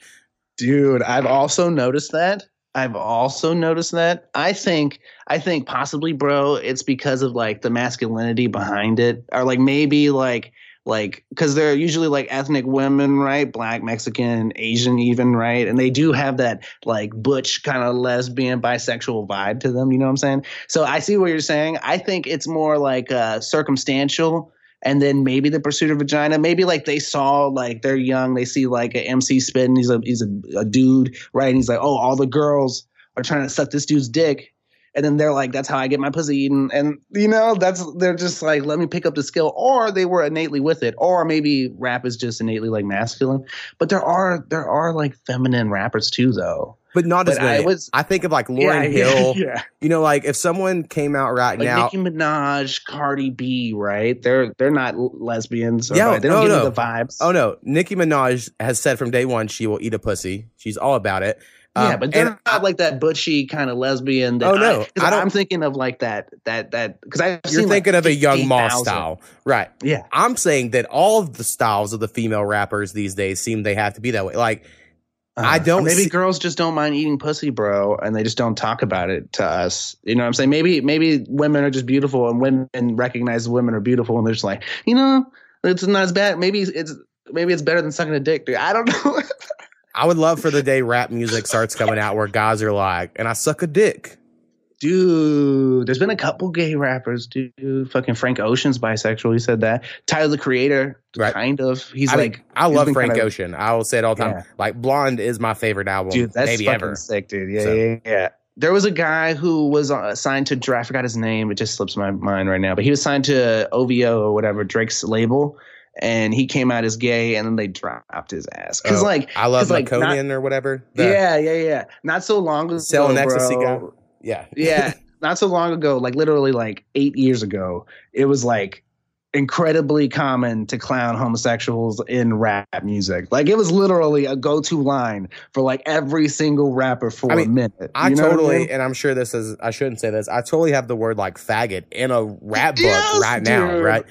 [SPEAKER 3] Dude, I've also noticed that. I've also noticed that. I think I think possibly, bro, it's because of like the masculinity behind it. Or like maybe like like because they're usually like ethnic women, right? Black, Mexican, Asian even, right? And they do have that like butch kind of lesbian bisexual vibe to them, you know what I'm saying? So I see what you're saying. I think it's more like uh circumstantial and then maybe the pursuit of vagina. Maybe like they saw like they're young, they see like an MC spitting. He's a he's a, a dude, right? And he's like, oh, all the girls are trying to suck this dude's dick, and then they're like, that's how I get my pussy eaten, and you know, that's they're just like, let me pick up the skill, or they were innately with it, or maybe rap is just innately like masculine. But there are there are like feminine rappers too, though.
[SPEAKER 1] But not as
[SPEAKER 3] But I
[SPEAKER 1] many. I,
[SPEAKER 3] was-
[SPEAKER 1] think of like Lauren
[SPEAKER 3] yeah,
[SPEAKER 1] Hill.
[SPEAKER 3] yeah.
[SPEAKER 1] You know, like if someone came out right
[SPEAKER 3] Like
[SPEAKER 1] now,
[SPEAKER 3] Nicki Minaj, Cardi B, right? They're they're not lesbians. Or
[SPEAKER 1] Yeah,
[SPEAKER 3] bi- they don't
[SPEAKER 1] no,
[SPEAKER 3] give
[SPEAKER 1] no.
[SPEAKER 3] the vibes.
[SPEAKER 1] Oh no, Nicki Minaj has said from day one she will eat a pussy. She's all about it.
[SPEAKER 3] Yeah,
[SPEAKER 1] Um,
[SPEAKER 3] but they're
[SPEAKER 1] and
[SPEAKER 3] not like that butchy kind of lesbian. That
[SPEAKER 1] Oh, no.
[SPEAKER 3] I, 'cause
[SPEAKER 1] I don't-
[SPEAKER 3] I'm thinking of like that that that because I
[SPEAKER 1] you're thinking of a Young M.A style, right?
[SPEAKER 3] Yeah,
[SPEAKER 1] I'm saying that all of the styles of the female rappers these days seem they have to be that way. Like I
[SPEAKER 3] Uh,
[SPEAKER 1] don't
[SPEAKER 3] Maybe
[SPEAKER 1] see-
[SPEAKER 3] girls just don't mind eating pussy, bro, and they just don't talk about it to us. You know what I'm saying? Maybe maybe women are just beautiful, and women recognize women are beautiful, and they're just like, you know, it's not as bad. Maybe it's maybe it's better than sucking a dick, dude. I don't know.
[SPEAKER 1] I would love for the day rap music starts coming out where guys are like, and I suck a dick.
[SPEAKER 3] Dude, there's been a couple gay rappers, dude. Fucking Frank Ocean's bisexual. He said that. Tyler the Creator,
[SPEAKER 1] Right.
[SPEAKER 3] kind of. He's
[SPEAKER 1] I mean,
[SPEAKER 3] like,
[SPEAKER 1] I love Frank
[SPEAKER 3] kinda-
[SPEAKER 1] Ocean. I will say it all the time.
[SPEAKER 3] Yeah.
[SPEAKER 1] Like Blonde is my favorite album,
[SPEAKER 3] Dude, that's
[SPEAKER 1] maybe
[SPEAKER 3] fucking
[SPEAKER 1] ever.
[SPEAKER 3] sick, dude. Yeah,
[SPEAKER 1] So-
[SPEAKER 3] yeah, yeah. There was a guy who was uh, signed to Dra I forgot his name. It just slips my mind right now. But he was signed to OVO or whatever Drake's label, and he came out as gay, and then they dropped his ass because
[SPEAKER 1] Oh,
[SPEAKER 3] like
[SPEAKER 1] I love
[SPEAKER 3] 'cause, like,
[SPEAKER 1] or whatever. The-
[SPEAKER 3] yeah, yeah, yeah. Not so long ago,
[SPEAKER 1] Selling ecstasy guy. Yeah,
[SPEAKER 3] yeah, not so long ago, like literally like eight years ago, it was like incredibly common to clown homosexuals in rap music. Like it was literally a go-to line for like every single rapper for
[SPEAKER 1] I mean,
[SPEAKER 3] a minute.
[SPEAKER 1] I
[SPEAKER 3] You know what
[SPEAKER 1] totally,
[SPEAKER 3] mean?
[SPEAKER 1] and I'm sure this is, I shouldn't say this. I totally have the word like faggot in a rap book
[SPEAKER 3] Yes,
[SPEAKER 1] right now, right?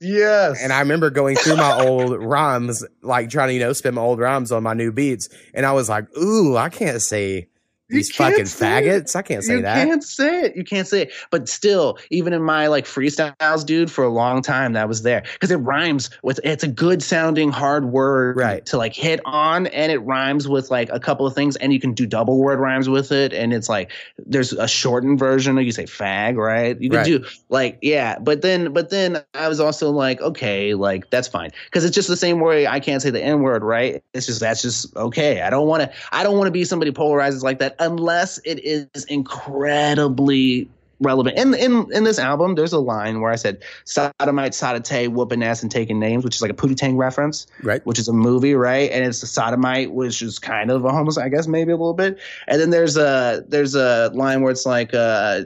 [SPEAKER 3] Yes.
[SPEAKER 1] And I remember going through my old rhymes, like trying to, you know, spin my old rhymes on my new beats. And I was like, ooh, I can't say these fucking
[SPEAKER 3] say it.
[SPEAKER 1] faggots. I can't say
[SPEAKER 3] you
[SPEAKER 1] that.
[SPEAKER 3] You can't say it. You can't say it. But still, even in my like freestyles, dude, for a long time that was there because it rhymes with. It's a good sounding hard word
[SPEAKER 1] Right.
[SPEAKER 3] to like hit on, and it rhymes with like a couple of things, and you can do double word rhymes with it, and it's like there's a shortened version. of You say fag, right? You can
[SPEAKER 1] Right.
[SPEAKER 3] do like yeah, but then but then I was also like okay, like that's fine because it's just the same way I can't say the n word, right? It's just that's just okay. I don't want to I don't want to be somebody polarizes like that unless it is incredibly relevant. In in in this album, there's a line where I said sodomite, sodite, whooping ass, and taking names, which is like a Pootie Tang reference,
[SPEAKER 1] Right.
[SPEAKER 3] Which is a movie, right? And it's a sodomite, which is kind of a homosexual, I guess maybe a little bit. And then there's a there's a line where it's like uh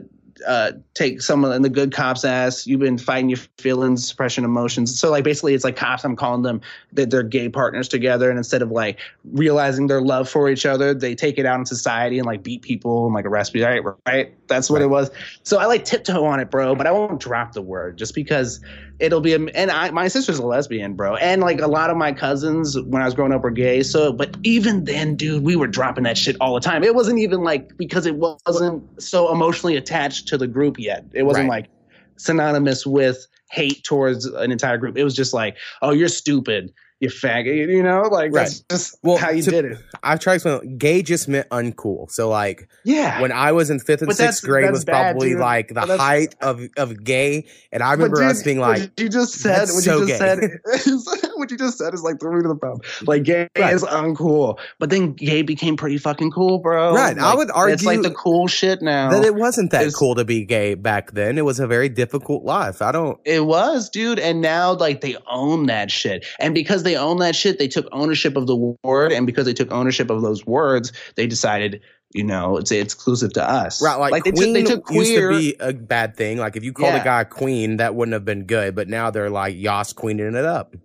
[SPEAKER 3] uh, take someone in the good cops ass. You've been fighting your feelings, suppression emotions. So like basically, it's like cops. I'm calling them that they're gay partners together, and instead of like realizing their love for each other, they take it out in society and like beat people and like arrest people. Right, right. That's what
[SPEAKER 1] Right.
[SPEAKER 3] it was. So I like tiptoe on it, bro. But I won't drop the word just because it'll be. A, and I, my sister's a lesbian, bro, and like a lot of my cousins when I was growing up were gay. So, but even then, dude, we were dropping that shit all the time. It wasn't even like because it wasn't so emotionally attached to the group yet. It wasn't
[SPEAKER 1] Right.
[SPEAKER 3] like synonymous with hate towards an entire group. It was just like, oh, you're stupid, you faggot. You know, like that's just
[SPEAKER 1] Well,
[SPEAKER 3] how you
[SPEAKER 1] to-
[SPEAKER 3] did it.
[SPEAKER 1] I've tried to explain. Gay just meant uncool. So like
[SPEAKER 3] Yeah.
[SPEAKER 1] when I was in fifth and
[SPEAKER 3] But
[SPEAKER 1] sixth grade was
[SPEAKER 3] bad,
[SPEAKER 1] probably
[SPEAKER 3] dude.
[SPEAKER 1] like the height of of gay, and I remember
[SPEAKER 3] dude,
[SPEAKER 1] us being
[SPEAKER 3] what
[SPEAKER 1] like,
[SPEAKER 3] you just said, what
[SPEAKER 1] so
[SPEAKER 3] you just
[SPEAKER 1] gay."
[SPEAKER 3] said, is, what you just said is like the root of the problem. Like gay
[SPEAKER 1] Right.
[SPEAKER 3] is uncool, but then gay became pretty fucking cool, bro.
[SPEAKER 1] Right, I
[SPEAKER 3] Like,
[SPEAKER 1] would
[SPEAKER 3] it's like
[SPEAKER 1] argue
[SPEAKER 3] the cool shit now.
[SPEAKER 1] that it wasn't that
[SPEAKER 3] It's-
[SPEAKER 1] cool to be gay back then. It was a very difficult life. I don't.
[SPEAKER 3] It was, dude. And now, like, they own that shit. And because they own that shit, they took ownership of the word. And because they took ownership of those words, they decided, you know, it's exclusive to us.
[SPEAKER 1] Right, like,
[SPEAKER 3] they, took, they took
[SPEAKER 1] used
[SPEAKER 3] queer.
[SPEAKER 1] to be a bad thing. Like if you called
[SPEAKER 3] Yeah.
[SPEAKER 1] a guy a queen, that wouldn't have been good. But now they're like Yas queening it up.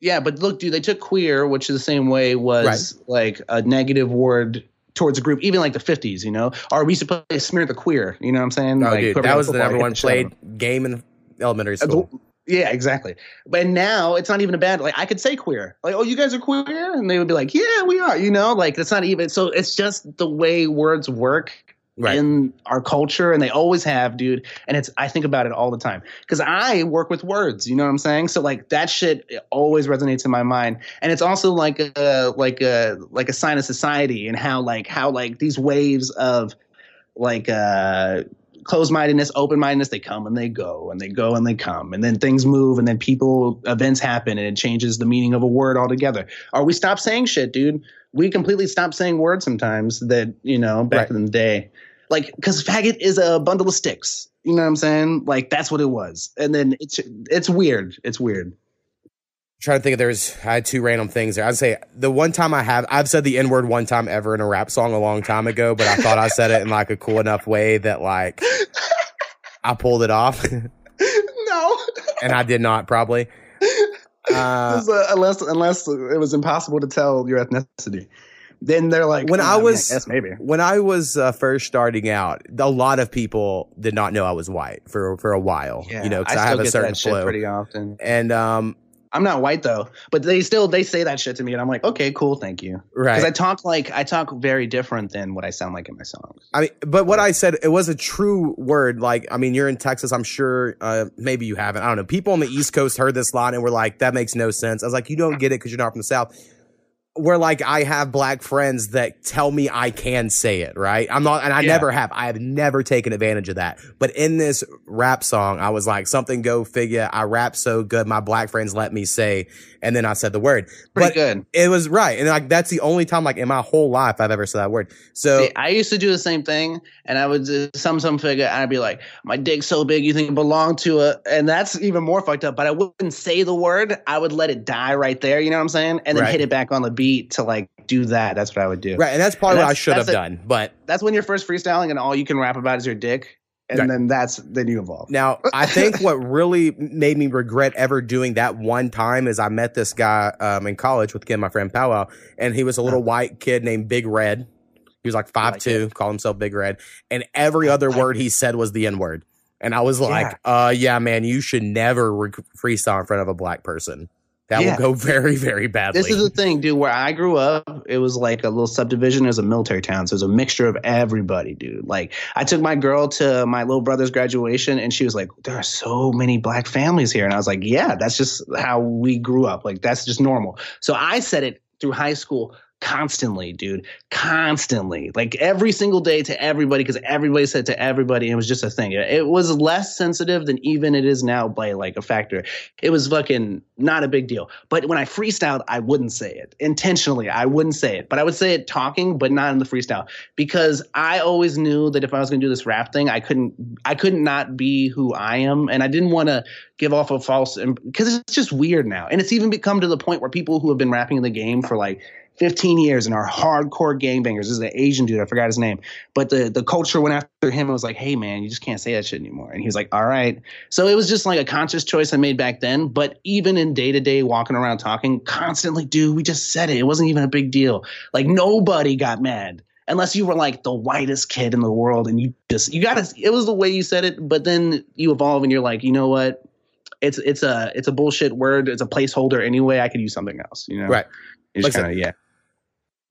[SPEAKER 3] yeah, but look, dude, they took queer, which is the same way was like a negative word towards a group, even like the 50s, you know? Or we used to play Smear the Queer, you know what I'm saying?
[SPEAKER 1] Oh,
[SPEAKER 3] like,
[SPEAKER 1] dude, that was the number one played game in elementary school.
[SPEAKER 3] Yeah, exactly. But now it's not even a bad like I could say queer. Like, oh, you guys are queer? And they would be like, Yeah, we are, you know, like it's not even so it's just the way words work
[SPEAKER 1] Right.
[SPEAKER 3] in our culture and they always have, dude. And it's I think about it all the time. Because I work with words, you know what I'm saying? So like that shit always resonates in my mind. And it's also like a like a like a sign of society and how like how like these waves of like uh closed mindedness, open mindedness, they come and they go and they go and they come. And then things move and then people, events happen and it changes the meaning of a word altogether. Or we stop saying shit, dude. We completely stop saying words sometimes that, you know, back
[SPEAKER 1] Right.
[SPEAKER 3] in the day. Like, because faggot is a bundle of sticks. You know what I'm saying? Like, that's what it was. And then it's it's weird. It's weird.
[SPEAKER 1] Trying to think if there's I had two random things there. I'd say the one time I have I've said the N word one time ever in a rap song a long time ago, but I thought I said it in like a cool enough way that like I pulled it off,
[SPEAKER 3] no.
[SPEAKER 1] and I did not probably. Uh,
[SPEAKER 3] uh, unless unless it was impossible to tell your ethnicity. Then they're like,
[SPEAKER 1] When
[SPEAKER 3] oh,
[SPEAKER 1] I was-
[SPEAKER 3] guess maybe.
[SPEAKER 1] when I was uh, first starting out, a lot of people did not know I was white for for a while. you know, because I,
[SPEAKER 3] still
[SPEAKER 1] have a certain flow,
[SPEAKER 3] pretty often.
[SPEAKER 1] and um,
[SPEAKER 3] I'm not white though, but they still they say that shit to me, and I'm like, okay, cool, thank you. Right? Because I talk like I talk very different than what I sound like in my songs.
[SPEAKER 1] I mean, but what I said, it was a true word. Like, I mean, you're in Texas. I'm sure, uh, maybe you haven't. I don't know. People on the East Coast heard this line and were like, that makes no sense. I was like, you don't get it because you're not from the South. Where like I have black friends that tell me I can say it, right? I'm not, and I
[SPEAKER 3] Yeah.
[SPEAKER 1] never have. I have never taken advantage of that. But in this rap song, I was like, something go figure. I rap so good, my black friends let me say, and then I said the word.
[SPEAKER 3] Pretty
[SPEAKER 1] but
[SPEAKER 3] good.
[SPEAKER 1] it was right, and like that's the only time, like in my whole life, I've ever said that word. So
[SPEAKER 3] See, I used to do the same thing, and I would do some some figure, and I'd be like, "My dick's so big, you think it belonged to a?" And that's even more fucked up. But I wouldn't say the word; I would let it die right there. You know what I'm saying? And then
[SPEAKER 1] Right.
[SPEAKER 3] hit it back on the beat to like do that. That's what I would do.
[SPEAKER 1] right, and that's probably
[SPEAKER 3] And
[SPEAKER 1] what I should have
[SPEAKER 3] a-
[SPEAKER 1] done, but.
[SPEAKER 3] That's when you're first freestyling, and all you can rap about is your dick, and
[SPEAKER 1] Right.
[SPEAKER 3] then that's then you evolve.
[SPEAKER 1] Now, I think what really made me regret ever doing that one time is I met this guy um, in college with Kim, my friend Powwow, and he was a little white kid named Big Red. He was like five
[SPEAKER 3] like
[SPEAKER 1] two, called himself Big Red, and every other word he said was the N word. And I was like, uh, yeah, man, you should never re- freestyle in front of a black person. That
[SPEAKER 3] Yeah.
[SPEAKER 1] will go very, very badly.
[SPEAKER 3] This is the thing, dude. Where I grew up, it was like a little subdivision. It was a military town, so it was a mixture of everybody, dude. Like, I took my girl to my little brother's graduation, and she was like, "There are so many black families here," and I was like, "Yeah, that's just how we grew up. Like, that's just normal." So I said it through high school constantly, dude, constantly, like every single day to everybody because everybody said to everybody. It was just a thing. It was less sensitive than even it is now by like a factor. It was fucking not a big deal. But when I freestyled, I wouldn't say it intentionally. I wouldn't say it, but I would say it talking, but not in the freestyle because I always knew that if I was going to do this rap thing, I couldn't, I couldn't not be who I am, and I didn't want to give off a false because it's just weird now, and it's even become to the point where people who have been rapping in the game for like 15 years and are hardcore gangbangers. This is an Asian dude. I forgot his name. But the, the culture went after him and was like, hey, man, you just can't say that shit anymore. And he was like, all right. So it was just like a conscious choice I made back then. But even in day to day walking around talking, constantly, dude, we just said it. It wasn't even a big deal. Like nobody got mad unless you were like the whitest kid in the world and you just, you gotta, it was the way you said it. But then you evolve and you're like, you know what? It's it's a it's a bullshit word. It's a placeholder anyway. I could use something else. You know,
[SPEAKER 1] Right. Like
[SPEAKER 3] kinda, yeah.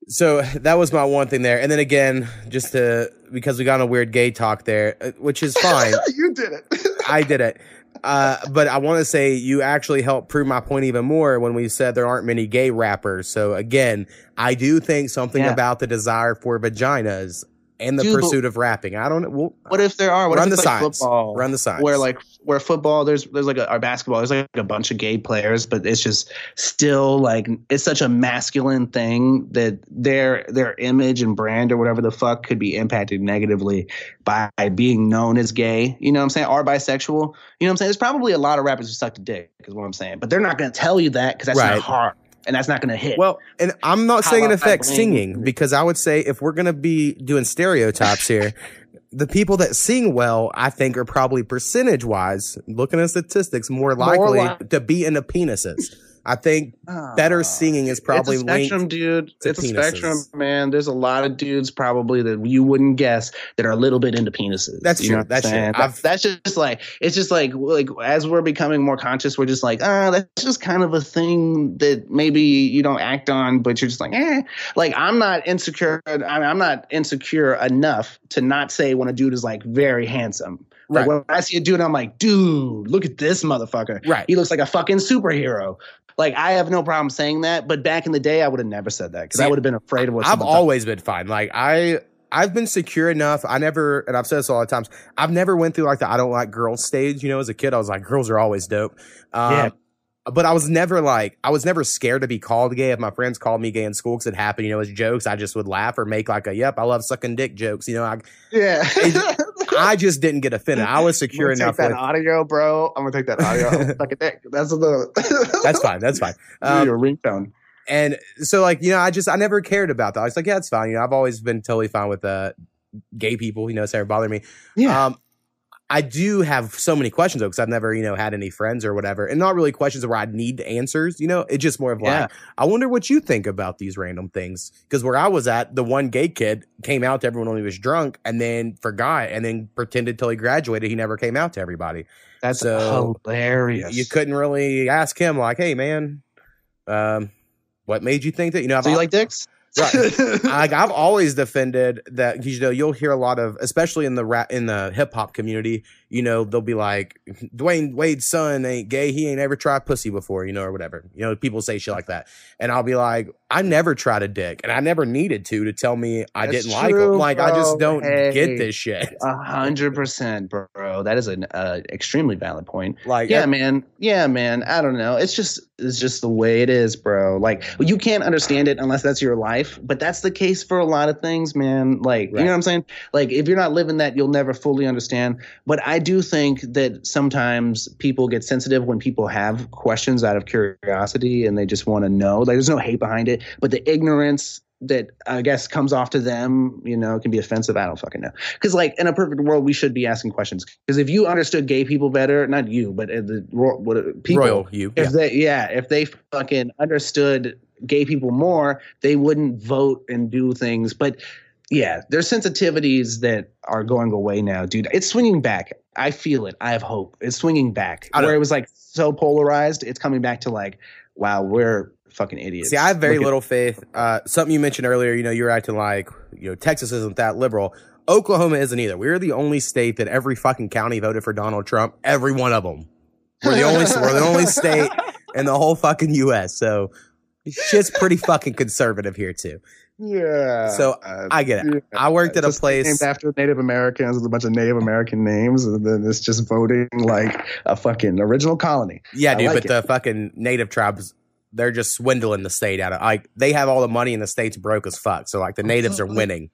[SPEAKER 1] So that was my one thing there. And then again, just to, because we got on a weird gay talk there, uh, which is fine.
[SPEAKER 3] you did it.
[SPEAKER 1] I did it. Uh, but I want to say you actually helped prove my point even more when we said there aren't many gay rappers. So again, I do think something
[SPEAKER 3] Yeah.
[SPEAKER 1] about the desire for vaginas and the
[SPEAKER 3] Dude,
[SPEAKER 1] pursuit of rapping. I don't know. Well,
[SPEAKER 3] What if there are? What
[SPEAKER 1] Run
[SPEAKER 3] if
[SPEAKER 1] the
[SPEAKER 3] like
[SPEAKER 1] science.
[SPEAKER 3] football?
[SPEAKER 1] Run the science.
[SPEAKER 3] Where like where football, there's there's like a or basketball, there's like a bunch of gay players, but it's just still like it's such a masculine thing that their their image and brand or whatever the fuck could be impacted negatively by being known as gay. You know what I'm saying? Or bisexual. You know what I'm saying? There's probably a lot of rappers who suck to dick, is what I'm saying. But they're not gonna tell you that because that's
[SPEAKER 1] Right.
[SPEAKER 3] not hard and that's not gonna hit.
[SPEAKER 1] Well, and I'm not
[SPEAKER 3] How
[SPEAKER 1] saying it affects singing because I would say if we're going to be doing stereotypes here, the people that sing well, I think are probably percentage wise, looking at statistics, more likely
[SPEAKER 3] li-
[SPEAKER 1] to be into penises. I think better
[SPEAKER 3] Ah.
[SPEAKER 1] singing is probably
[SPEAKER 3] it's a spectrum, dude. It's a spectrum, man. There's a lot of dudes probably that you wouldn't guess that are a little bit into penises.
[SPEAKER 1] That's
[SPEAKER 3] You
[SPEAKER 1] true.
[SPEAKER 3] know what I'm
[SPEAKER 1] That's true. I've-
[SPEAKER 3] That's just like it's just like like as we're becoming more conscious, we're just like ah, that's just kind of a thing that maybe you don't act on, but you're just like eh. Like I'm not insecure. I mean, I'm not insecure enough to not say when a dude is like very handsome. Like
[SPEAKER 1] Right.
[SPEAKER 3] when I see a dude, I'm like, dude, look at this motherfucker.
[SPEAKER 1] Right.
[SPEAKER 3] He looks like a fucking superhero. Like I have no problem saying that, but back in the day, I would have never said that because I would have been afraid of what
[SPEAKER 1] I've
[SPEAKER 3] someone thought.
[SPEAKER 1] always been fine. Like I, I've been secure enough. I never, and I've said this a lot of times. I've never went through like the I don't like girls stage. You know, as a kid, I was like, girls are always dope. Um,
[SPEAKER 3] Yeah.
[SPEAKER 1] But I was never like, I was never scared to be called gay. If my friends called me gay in school because it happened, you know, as jokes, I just would laugh or make like a, yep, I love sucking dick jokes. You know, I,
[SPEAKER 3] Yeah.
[SPEAKER 1] I just didn't get offended. I was secure
[SPEAKER 3] I'm gonna
[SPEAKER 1] enough
[SPEAKER 3] take that
[SPEAKER 1] with,
[SPEAKER 3] audio, bro. I'm gonna take that audio. Suck a dick. That's the.
[SPEAKER 1] that's fine. That's fine.
[SPEAKER 3] Um, your ringtone.
[SPEAKER 1] And so like, you know, I just I never cared about that. I was like, yeah, it's fine. You know, I've always been totally fine with uh gay people, you know, it's never bothered me.
[SPEAKER 3] Yeah.
[SPEAKER 1] Um I do have so many questions though, because I've never, you know, had any friends or whatever. And not really questions where I need answers, you know, it's just more of like,
[SPEAKER 3] Yeah.
[SPEAKER 1] I wonder what you think about these random things. Cause where I was at, the one gay kid came out to everyone when he was drunk and then forgot and then pretended till he graduated. He never came out to everybody.
[SPEAKER 3] That's
[SPEAKER 1] so,
[SPEAKER 3] hilarious.
[SPEAKER 1] You couldn't really ask him like, Hey man, um, what made you think that, you know, I've
[SPEAKER 3] So you
[SPEAKER 1] al-
[SPEAKER 3] like dicks?
[SPEAKER 1] Right. like I've always defended that you know you'll hear a lot of especially in the rap in the hip hop community you know they'll be like Dwyane Wade's son ain't gay he ain't ever tried pussy before you know or whatever you know people say shit like that and I'll be like I never tried a dick and I never needed to to tell me I
[SPEAKER 3] That's
[SPEAKER 1] didn't like
[SPEAKER 3] true,
[SPEAKER 1] them like I just don't
[SPEAKER 3] Hey.
[SPEAKER 1] get this shit
[SPEAKER 3] A hundred percent, bro. That is an uh, extremely valid point.
[SPEAKER 1] like
[SPEAKER 3] Yeah, man. Yeah, man. I don't know. It's just it's just the way it is, bro. Like you can't understand it unless that's your life. But that's the case for a lot of things, man. Like you know what I'm saying? Like if you're not living that, you'll never fully understand. But I do think that sometimes people get sensitive when people have questions out of curiosity and they just want to know. Like there's no hate behind it, but the ignorance that I guess comes off to them, you know, can be offensive. I don't fucking know. Because like in a perfect world, we should be asking questions. Because if you understood gay people better, not you, but the what uh, people,
[SPEAKER 1] royal you
[SPEAKER 3] if
[SPEAKER 1] yeah.
[SPEAKER 3] they yeah, if they fucking understood gay people more, they wouldn't vote and do things. But yeah, there's sensitivities that are going away now, dude. It's swinging back. I feel it. I have hope. It's swinging back. Where it was like so polarized, it's coming back to like, wow, we're fucking idiots.
[SPEAKER 1] See, I have very
[SPEAKER 3] Look at-
[SPEAKER 1] little faith. Uh, something you mentioned earlier, you know, you're acting like, you know, Texas isn't that liberal. Oklahoma isn't either. We're the only state that every fucking county voted for Donald Trump. Every one of them. We're the only, we're the only state in the whole fucking U.S. So, Shit's pretty fucking conservative here too.
[SPEAKER 3] Yeah.
[SPEAKER 1] So uh, I get it. I worked at a place.
[SPEAKER 3] named after Native Americans with a bunch of Native American names, and then it's just voting like a fucking original colony.
[SPEAKER 1] Yeah,
[SPEAKER 3] I
[SPEAKER 1] dude,
[SPEAKER 3] like
[SPEAKER 1] but the fucking native tribes, they're just swindling the state out of like they have all the money and the state's broke as fuck. So like the oh, natives are winning.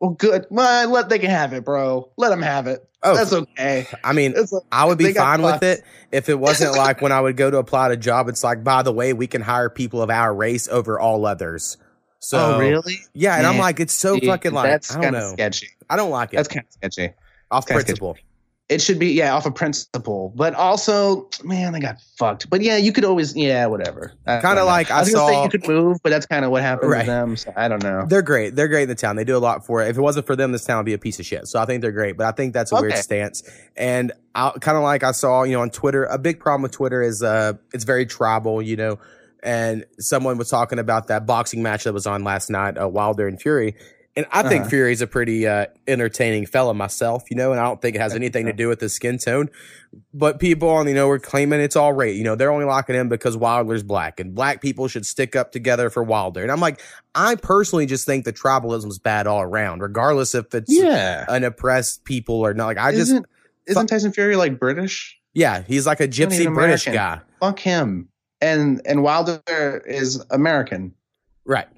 [SPEAKER 3] Well, good. Well, let they can have it, bro. Let them have it.
[SPEAKER 1] Oh,
[SPEAKER 3] That's okay.
[SPEAKER 1] I mean,
[SPEAKER 3] like,
[SPEAKER 1] I would be fine with it if it wasn't like when I would go to apply to a job. It's like, by the way, we can hire people of our race over all others. So
[SPEAKER 3] oh, really?
[SPEAKER 1] Yeah, and I'm like, it's so
[SPEAKER 3] Dude,
[SPEAKER 1] fucking like
[SPEAKER 3] that's
[SPEAKER 1] I don't
[SPEAKER 3] kinda
[SPEAKER 1] know.
[SPEAKER 3] sketchy.
[SPEAKER 1] I don't like it.
[SPEAKER 3] That's kind of sketchy.
[SPEAKER 1] off
[SPEAKER 3] kinda sketchy.
[SPEAKER 1] principle.
[SPEAKER 3] It should be yeah off of principle, but also man, they got fucked. But yeah, you could always yeah whatever.
[SPEAKER 1] Kinda like I
[SPEAKER 3] was gonna say
[SPEAKER 1] saw-
[SPEAKER 3] you could move, but that's kind of what happened
[SPEAKER 1] Right.
[SPEAKER 3] to them. So I don't know.
[SPEAKER 1] They're great. They're great in the town. They do a lot for it. If it wasn't for them, this town would be a piece of shit. So I think they're great. But I think that's a weird stance. And I kind of like I saw, you know, on Twitter, a big problem with Twitter is uh it's very tribal, you know. And someone was talking about that boxing match that was on last night, uh, Wilder and Fury. And I think
[SPEAKER 3] Uh-huh.
[SPEAKER 1] Fury's a pretty uh, entertaining fella myself, you know, and I don't think it has anything to do with his skin tone. But people on, you know, were claiming it's all right. You know, they're only locking him because Wilder's black and black people should stick up together for Wilder. And I'm like, I personally just think the tribalism is bad all around, regardless if it's
[SPEAKER 3] Yeah,
[SPEAKER 1] an oppressed people or not. Like, I just,
[SPEAKER 3] isn't isn't Tyson Fury like British?
[SPEAKER 1] yeah, he's like a gypsy British
[SPEAKER 3] American.
[SPEAKER 1] guy.
[SPEAKER 3] Fuck him. And and Wilder is American.
[SPEAKER 1] Right.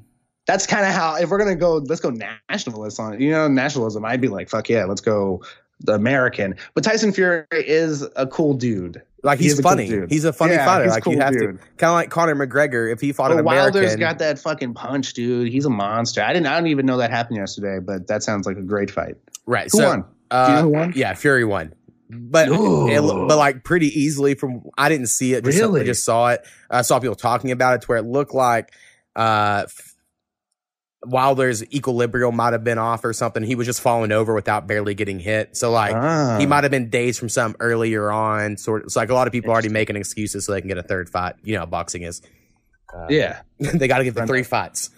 [SPEAKER 3] That's kind of how if we're gonna go, let's go nationalist on it. You know, nationalism. I'd be like, fuck yeah, let's go the American. But Tyson Fury is a cool dude.
[SPEAKER 1] Like,
[SPEAKER 3] He's
[SPEAKER 1] he's,
[SPEAKER 3] a cool
[SPEAKER 1] funny. he's a funny
[SPEAKER 3] Yeah,
[SPEAKER 1] fighter. Like,
[SPEAKER 3] cool
[SPEAKER 1] you have
[SPEAKER 3] dude.
[SPEAKER 1] to, kind of like Conor McGregor, if he fought
[SPEAKER 3] But
[SPEAKER 1] an
[SPEAKER 3] Wilder's
[SPEAKER 1] American.
[SPEAKER 3] got that fucking punch, dude. He's a monster. I didn't. I don't even know that happened yesterday, but that sounds like a great fight.
[SPEAKER 1] right.
[SPEAKER 3] Who
[SPEAKER 1] so,
[SPEAKER 3] won?
[SPEAKER 1] Uh,
[SPEAKER 3] you know who won?
[SPEAKER 1] Yeah, Fury won. But it, but like pretty easily from I didn't see it. Just,
[SPEAKER 3] Really?
[SPEAKER 1] I just saw it. I saw people talking about it to where it looked like uh Wilder's equilibrium might have been off or something. He was just falling over without barely getting hit. So like
[SPEAKER 3] Ah.
[SPEAKER 1] he might have been dazed from some earlier on. Sort of. It's like a lot of people already making excuses so they can get a third fight. You know boxing is. Uh,
[SPEAKER 3] Yeah,
[SPEAKER 1] they got to get the three fights.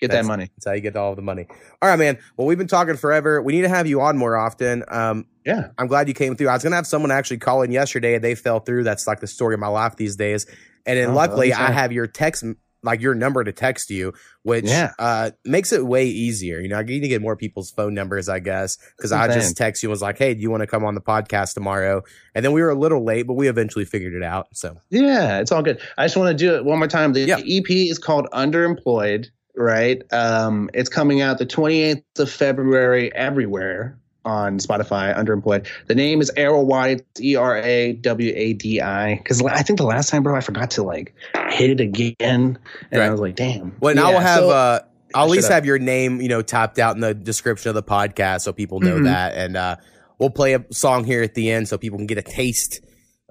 [SPEAKER 3] get
[SPEAKER 1] That's-
[SPEAKER 3] that money.
[SPEAKER 1] That's how you get all the money. All right, man. Well, we've been talking forever. We need to have you on more often. Um,
[SPEAKER 3] Yeah.
[SPEAKER 1] I'm glad you came through. I was gonna have someone actually call in yesterday, and they fell through. That's like the story of my life these days. And then
[SPEAKER 3] Oh,
[SPEAKER 1] luckily, I have your text, like your number to text you, which
[SPEAKER 3] Yeah.
[SPEAKER 1] uh, makes it way easier. You know, I need to get more people's phone numbers, I guess, because I just text you and was like, "Hey, do you want to come on the podcast tomorrow?" And then we were a little late, but we eventually figured it out. So
[SPEAKER 3] Yeah, it's all good. I just want to do it one more time. The
[SPEAKER 1] Yeah.
[SPEAKER 3] EP is called Underemployed, right? Um, it's coming out the 28th of February everywhere on Spotify, Underemployed. The name is Era Wadi, E R A W A D I. Because I think the last time, bro, I forgot to like hit it again. And
[SPEAKER 1] Right.
[SPEAKER 3] I was like, damn.
[SPEAKER 1] Well, and I will have.
[SPEAKER 3] so-
[SPEAKER 1] uh, I'll at least have your name, you know, typed out in the description of the podcast so people know
[SPEAKER 3] Mhm.
[SPEAKER 1] that, and uh, we'll play a song here at the end so people can get a taste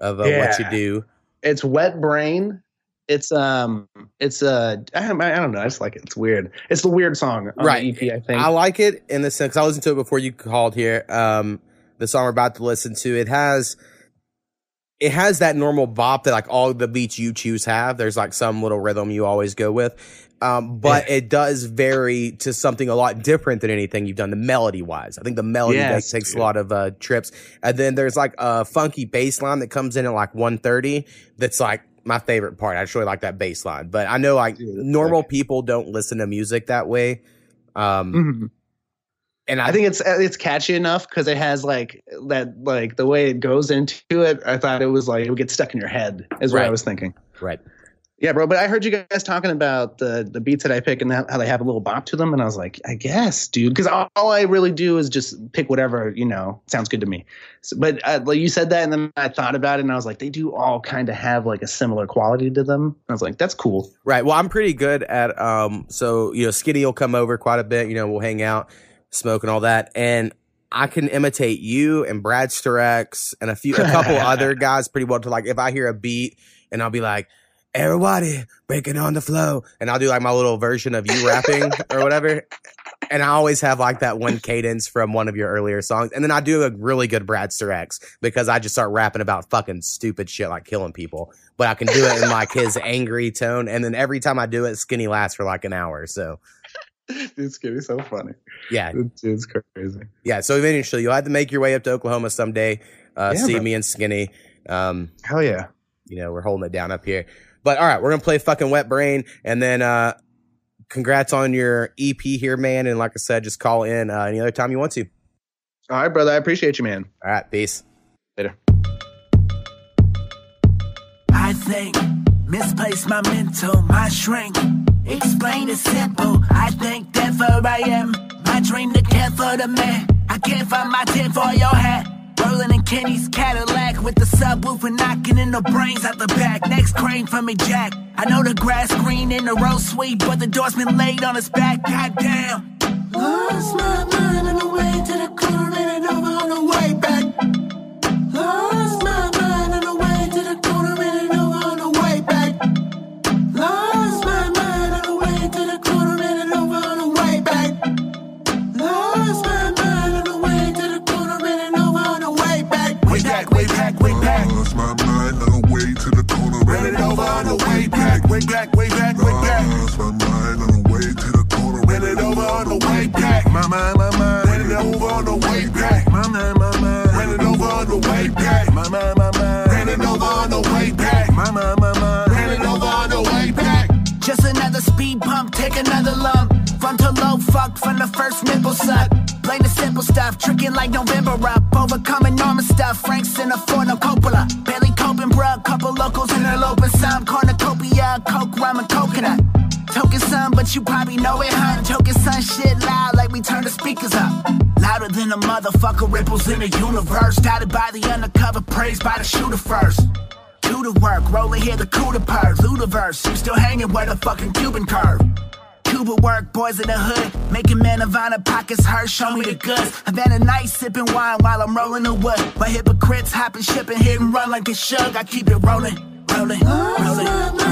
[SPEAKER 1] of uh, what you do.
[SPEAKER 3] it's Wet Brain. It's um, it's uh, I don't, I don't know. I just like it. It's weird. It's the weird song on
[SPEAKER 1] Right.
[SPEAKER 3] the EP. I think.
[SPEAKER 1] I like it in the sense I listened to it before you called here. Um, the song we're about to listen to, it has. It has that normal bop that like all the beats you choose have. There's like some little rhythm you always go with. Um, but it does vary to something a lot different than anything you've done, the melody wise. I think the melody
[SPEAKER 3] Yes,
[SPEAKER 1] takes a lot of uh, trips. And then there's like a funky bass line that comes in at like 130. That's like my favorite part. I just really like that bass line. But I know like
[SPEAKER 3] Dude,
[SPEAKER 1] normal
[SPEAKER 3] sick.
[SPEAKER 1] people don't listen to music that way. Um,
[SPEAKER 3] Mhm.
[SPEAKER 1] and I,
[SPEAKER 3] I think it's it's catchy enough because it has like that like the way it goes into it. I thought it was like it would get stuck in your head. Is what I was thinking.
[SPEAKER 1] right.
[SPEAKER 3] Yeah, bro. But I heard you guys talking about the the beats that I pick and that, how they have a little bop to them, and I was like, I guess, dude, because all, all I really do is just pick whatever you know sounds good to me. So, but uh, like you said that, and then I thought about it, and I was like, they do all kind of have like a similar quality to them. I was like, that's cool.
[SPEAKER 1] Right. Well, I'm pretty good at um so you know, Skinny will come over quite a bit, you know, we'll hang out, smoke and all that. And I can imitate you and Brad Starex and a few a couple other guys pretty well to like if I hear a beat and I'll be like, Everybody breaking on the flow and I'll do like my little version of you rapping or whatever. And I always have like that one cadence from one of your earlier songs. And then I do a really good Brad Starex because I just start rapping about fucking stupid shit like killing people but I can do it in like his angry tone. And then every time I do it, Skinny lasts for like an hour. So
[SPEAKER 3] It's getting so funny.
[SPEAKER 1] yeah,
[SPEAKER 3] It's, it's crazy.
[SPEAKER 1] yeah. So eventually you'll have to make your way up to Oklahoma someday. Uh,
[SPEAKER 3] Yeah,
[SPEAKER 1] see
[SPEAKER 3] bro.
[SPEAKER 1] me and Skinny. Um,
[SPEAKER 3] Hell yeah.
[SPEAKER 1] you know, we're holding it down up here. But all right, we're gonna play fucking Wet Brain, and then uh, congrats on your EP here, man. And like I said, just call in uh, any other time you want to.
[SPEAKER 3] All right, brother. I appreciate you, man.
[SPEAKER 1] All right, peace.
[SPEAKER 3] Later.
[SPEAKER 5] I think misplaced my mental, my shrink. Explain it simple. I think that's where I am. My dream to care for the man. I can't find my tin for your hat. Rolling in Kenny's Cadillac with the subwoofer knocking in the brains out the back. Next crane for me, Jack. I know the grass green and the road sweet, but the door's been laid on his back. Goddamn. Lost my mind on the way to the corner and over on the way back. Lost my mind on the way to the corner. Ran it over on the way back.
[SPEAKER 6] My mind,
[SPEAKER 5] my mind. Ran it over on the way back. My mind, my mind. Ran it over on the way back. My mind, my mind. Ran it over on the way back. My mind, my mind. Ran it over on the way back. Just another speed bump, take another lump. Front to low, fuck from the first nipple suck. Blame the simple stuff, tricking like November up. Overcoming normal stuff, Frank's in a four, no Coppola. Know it, huh? Token son shit loud like we turn the speakers up. Louder than a motherfucker, ripples in the universe. Doubted by the undercover, praised by the shooter first. Do the work, rolling here the coup de purge. Ludiverse, you still hanging where the fucking Cuban curve. Cuba work, boys in the hood, making man Havana pockets hurt. Show me the goods. Havana night, sipping wine while I'm rolling the wood. But hypocrites hopping, shipping, hit and run like a shug. I keep it rolling, rolling, rolling, rolling.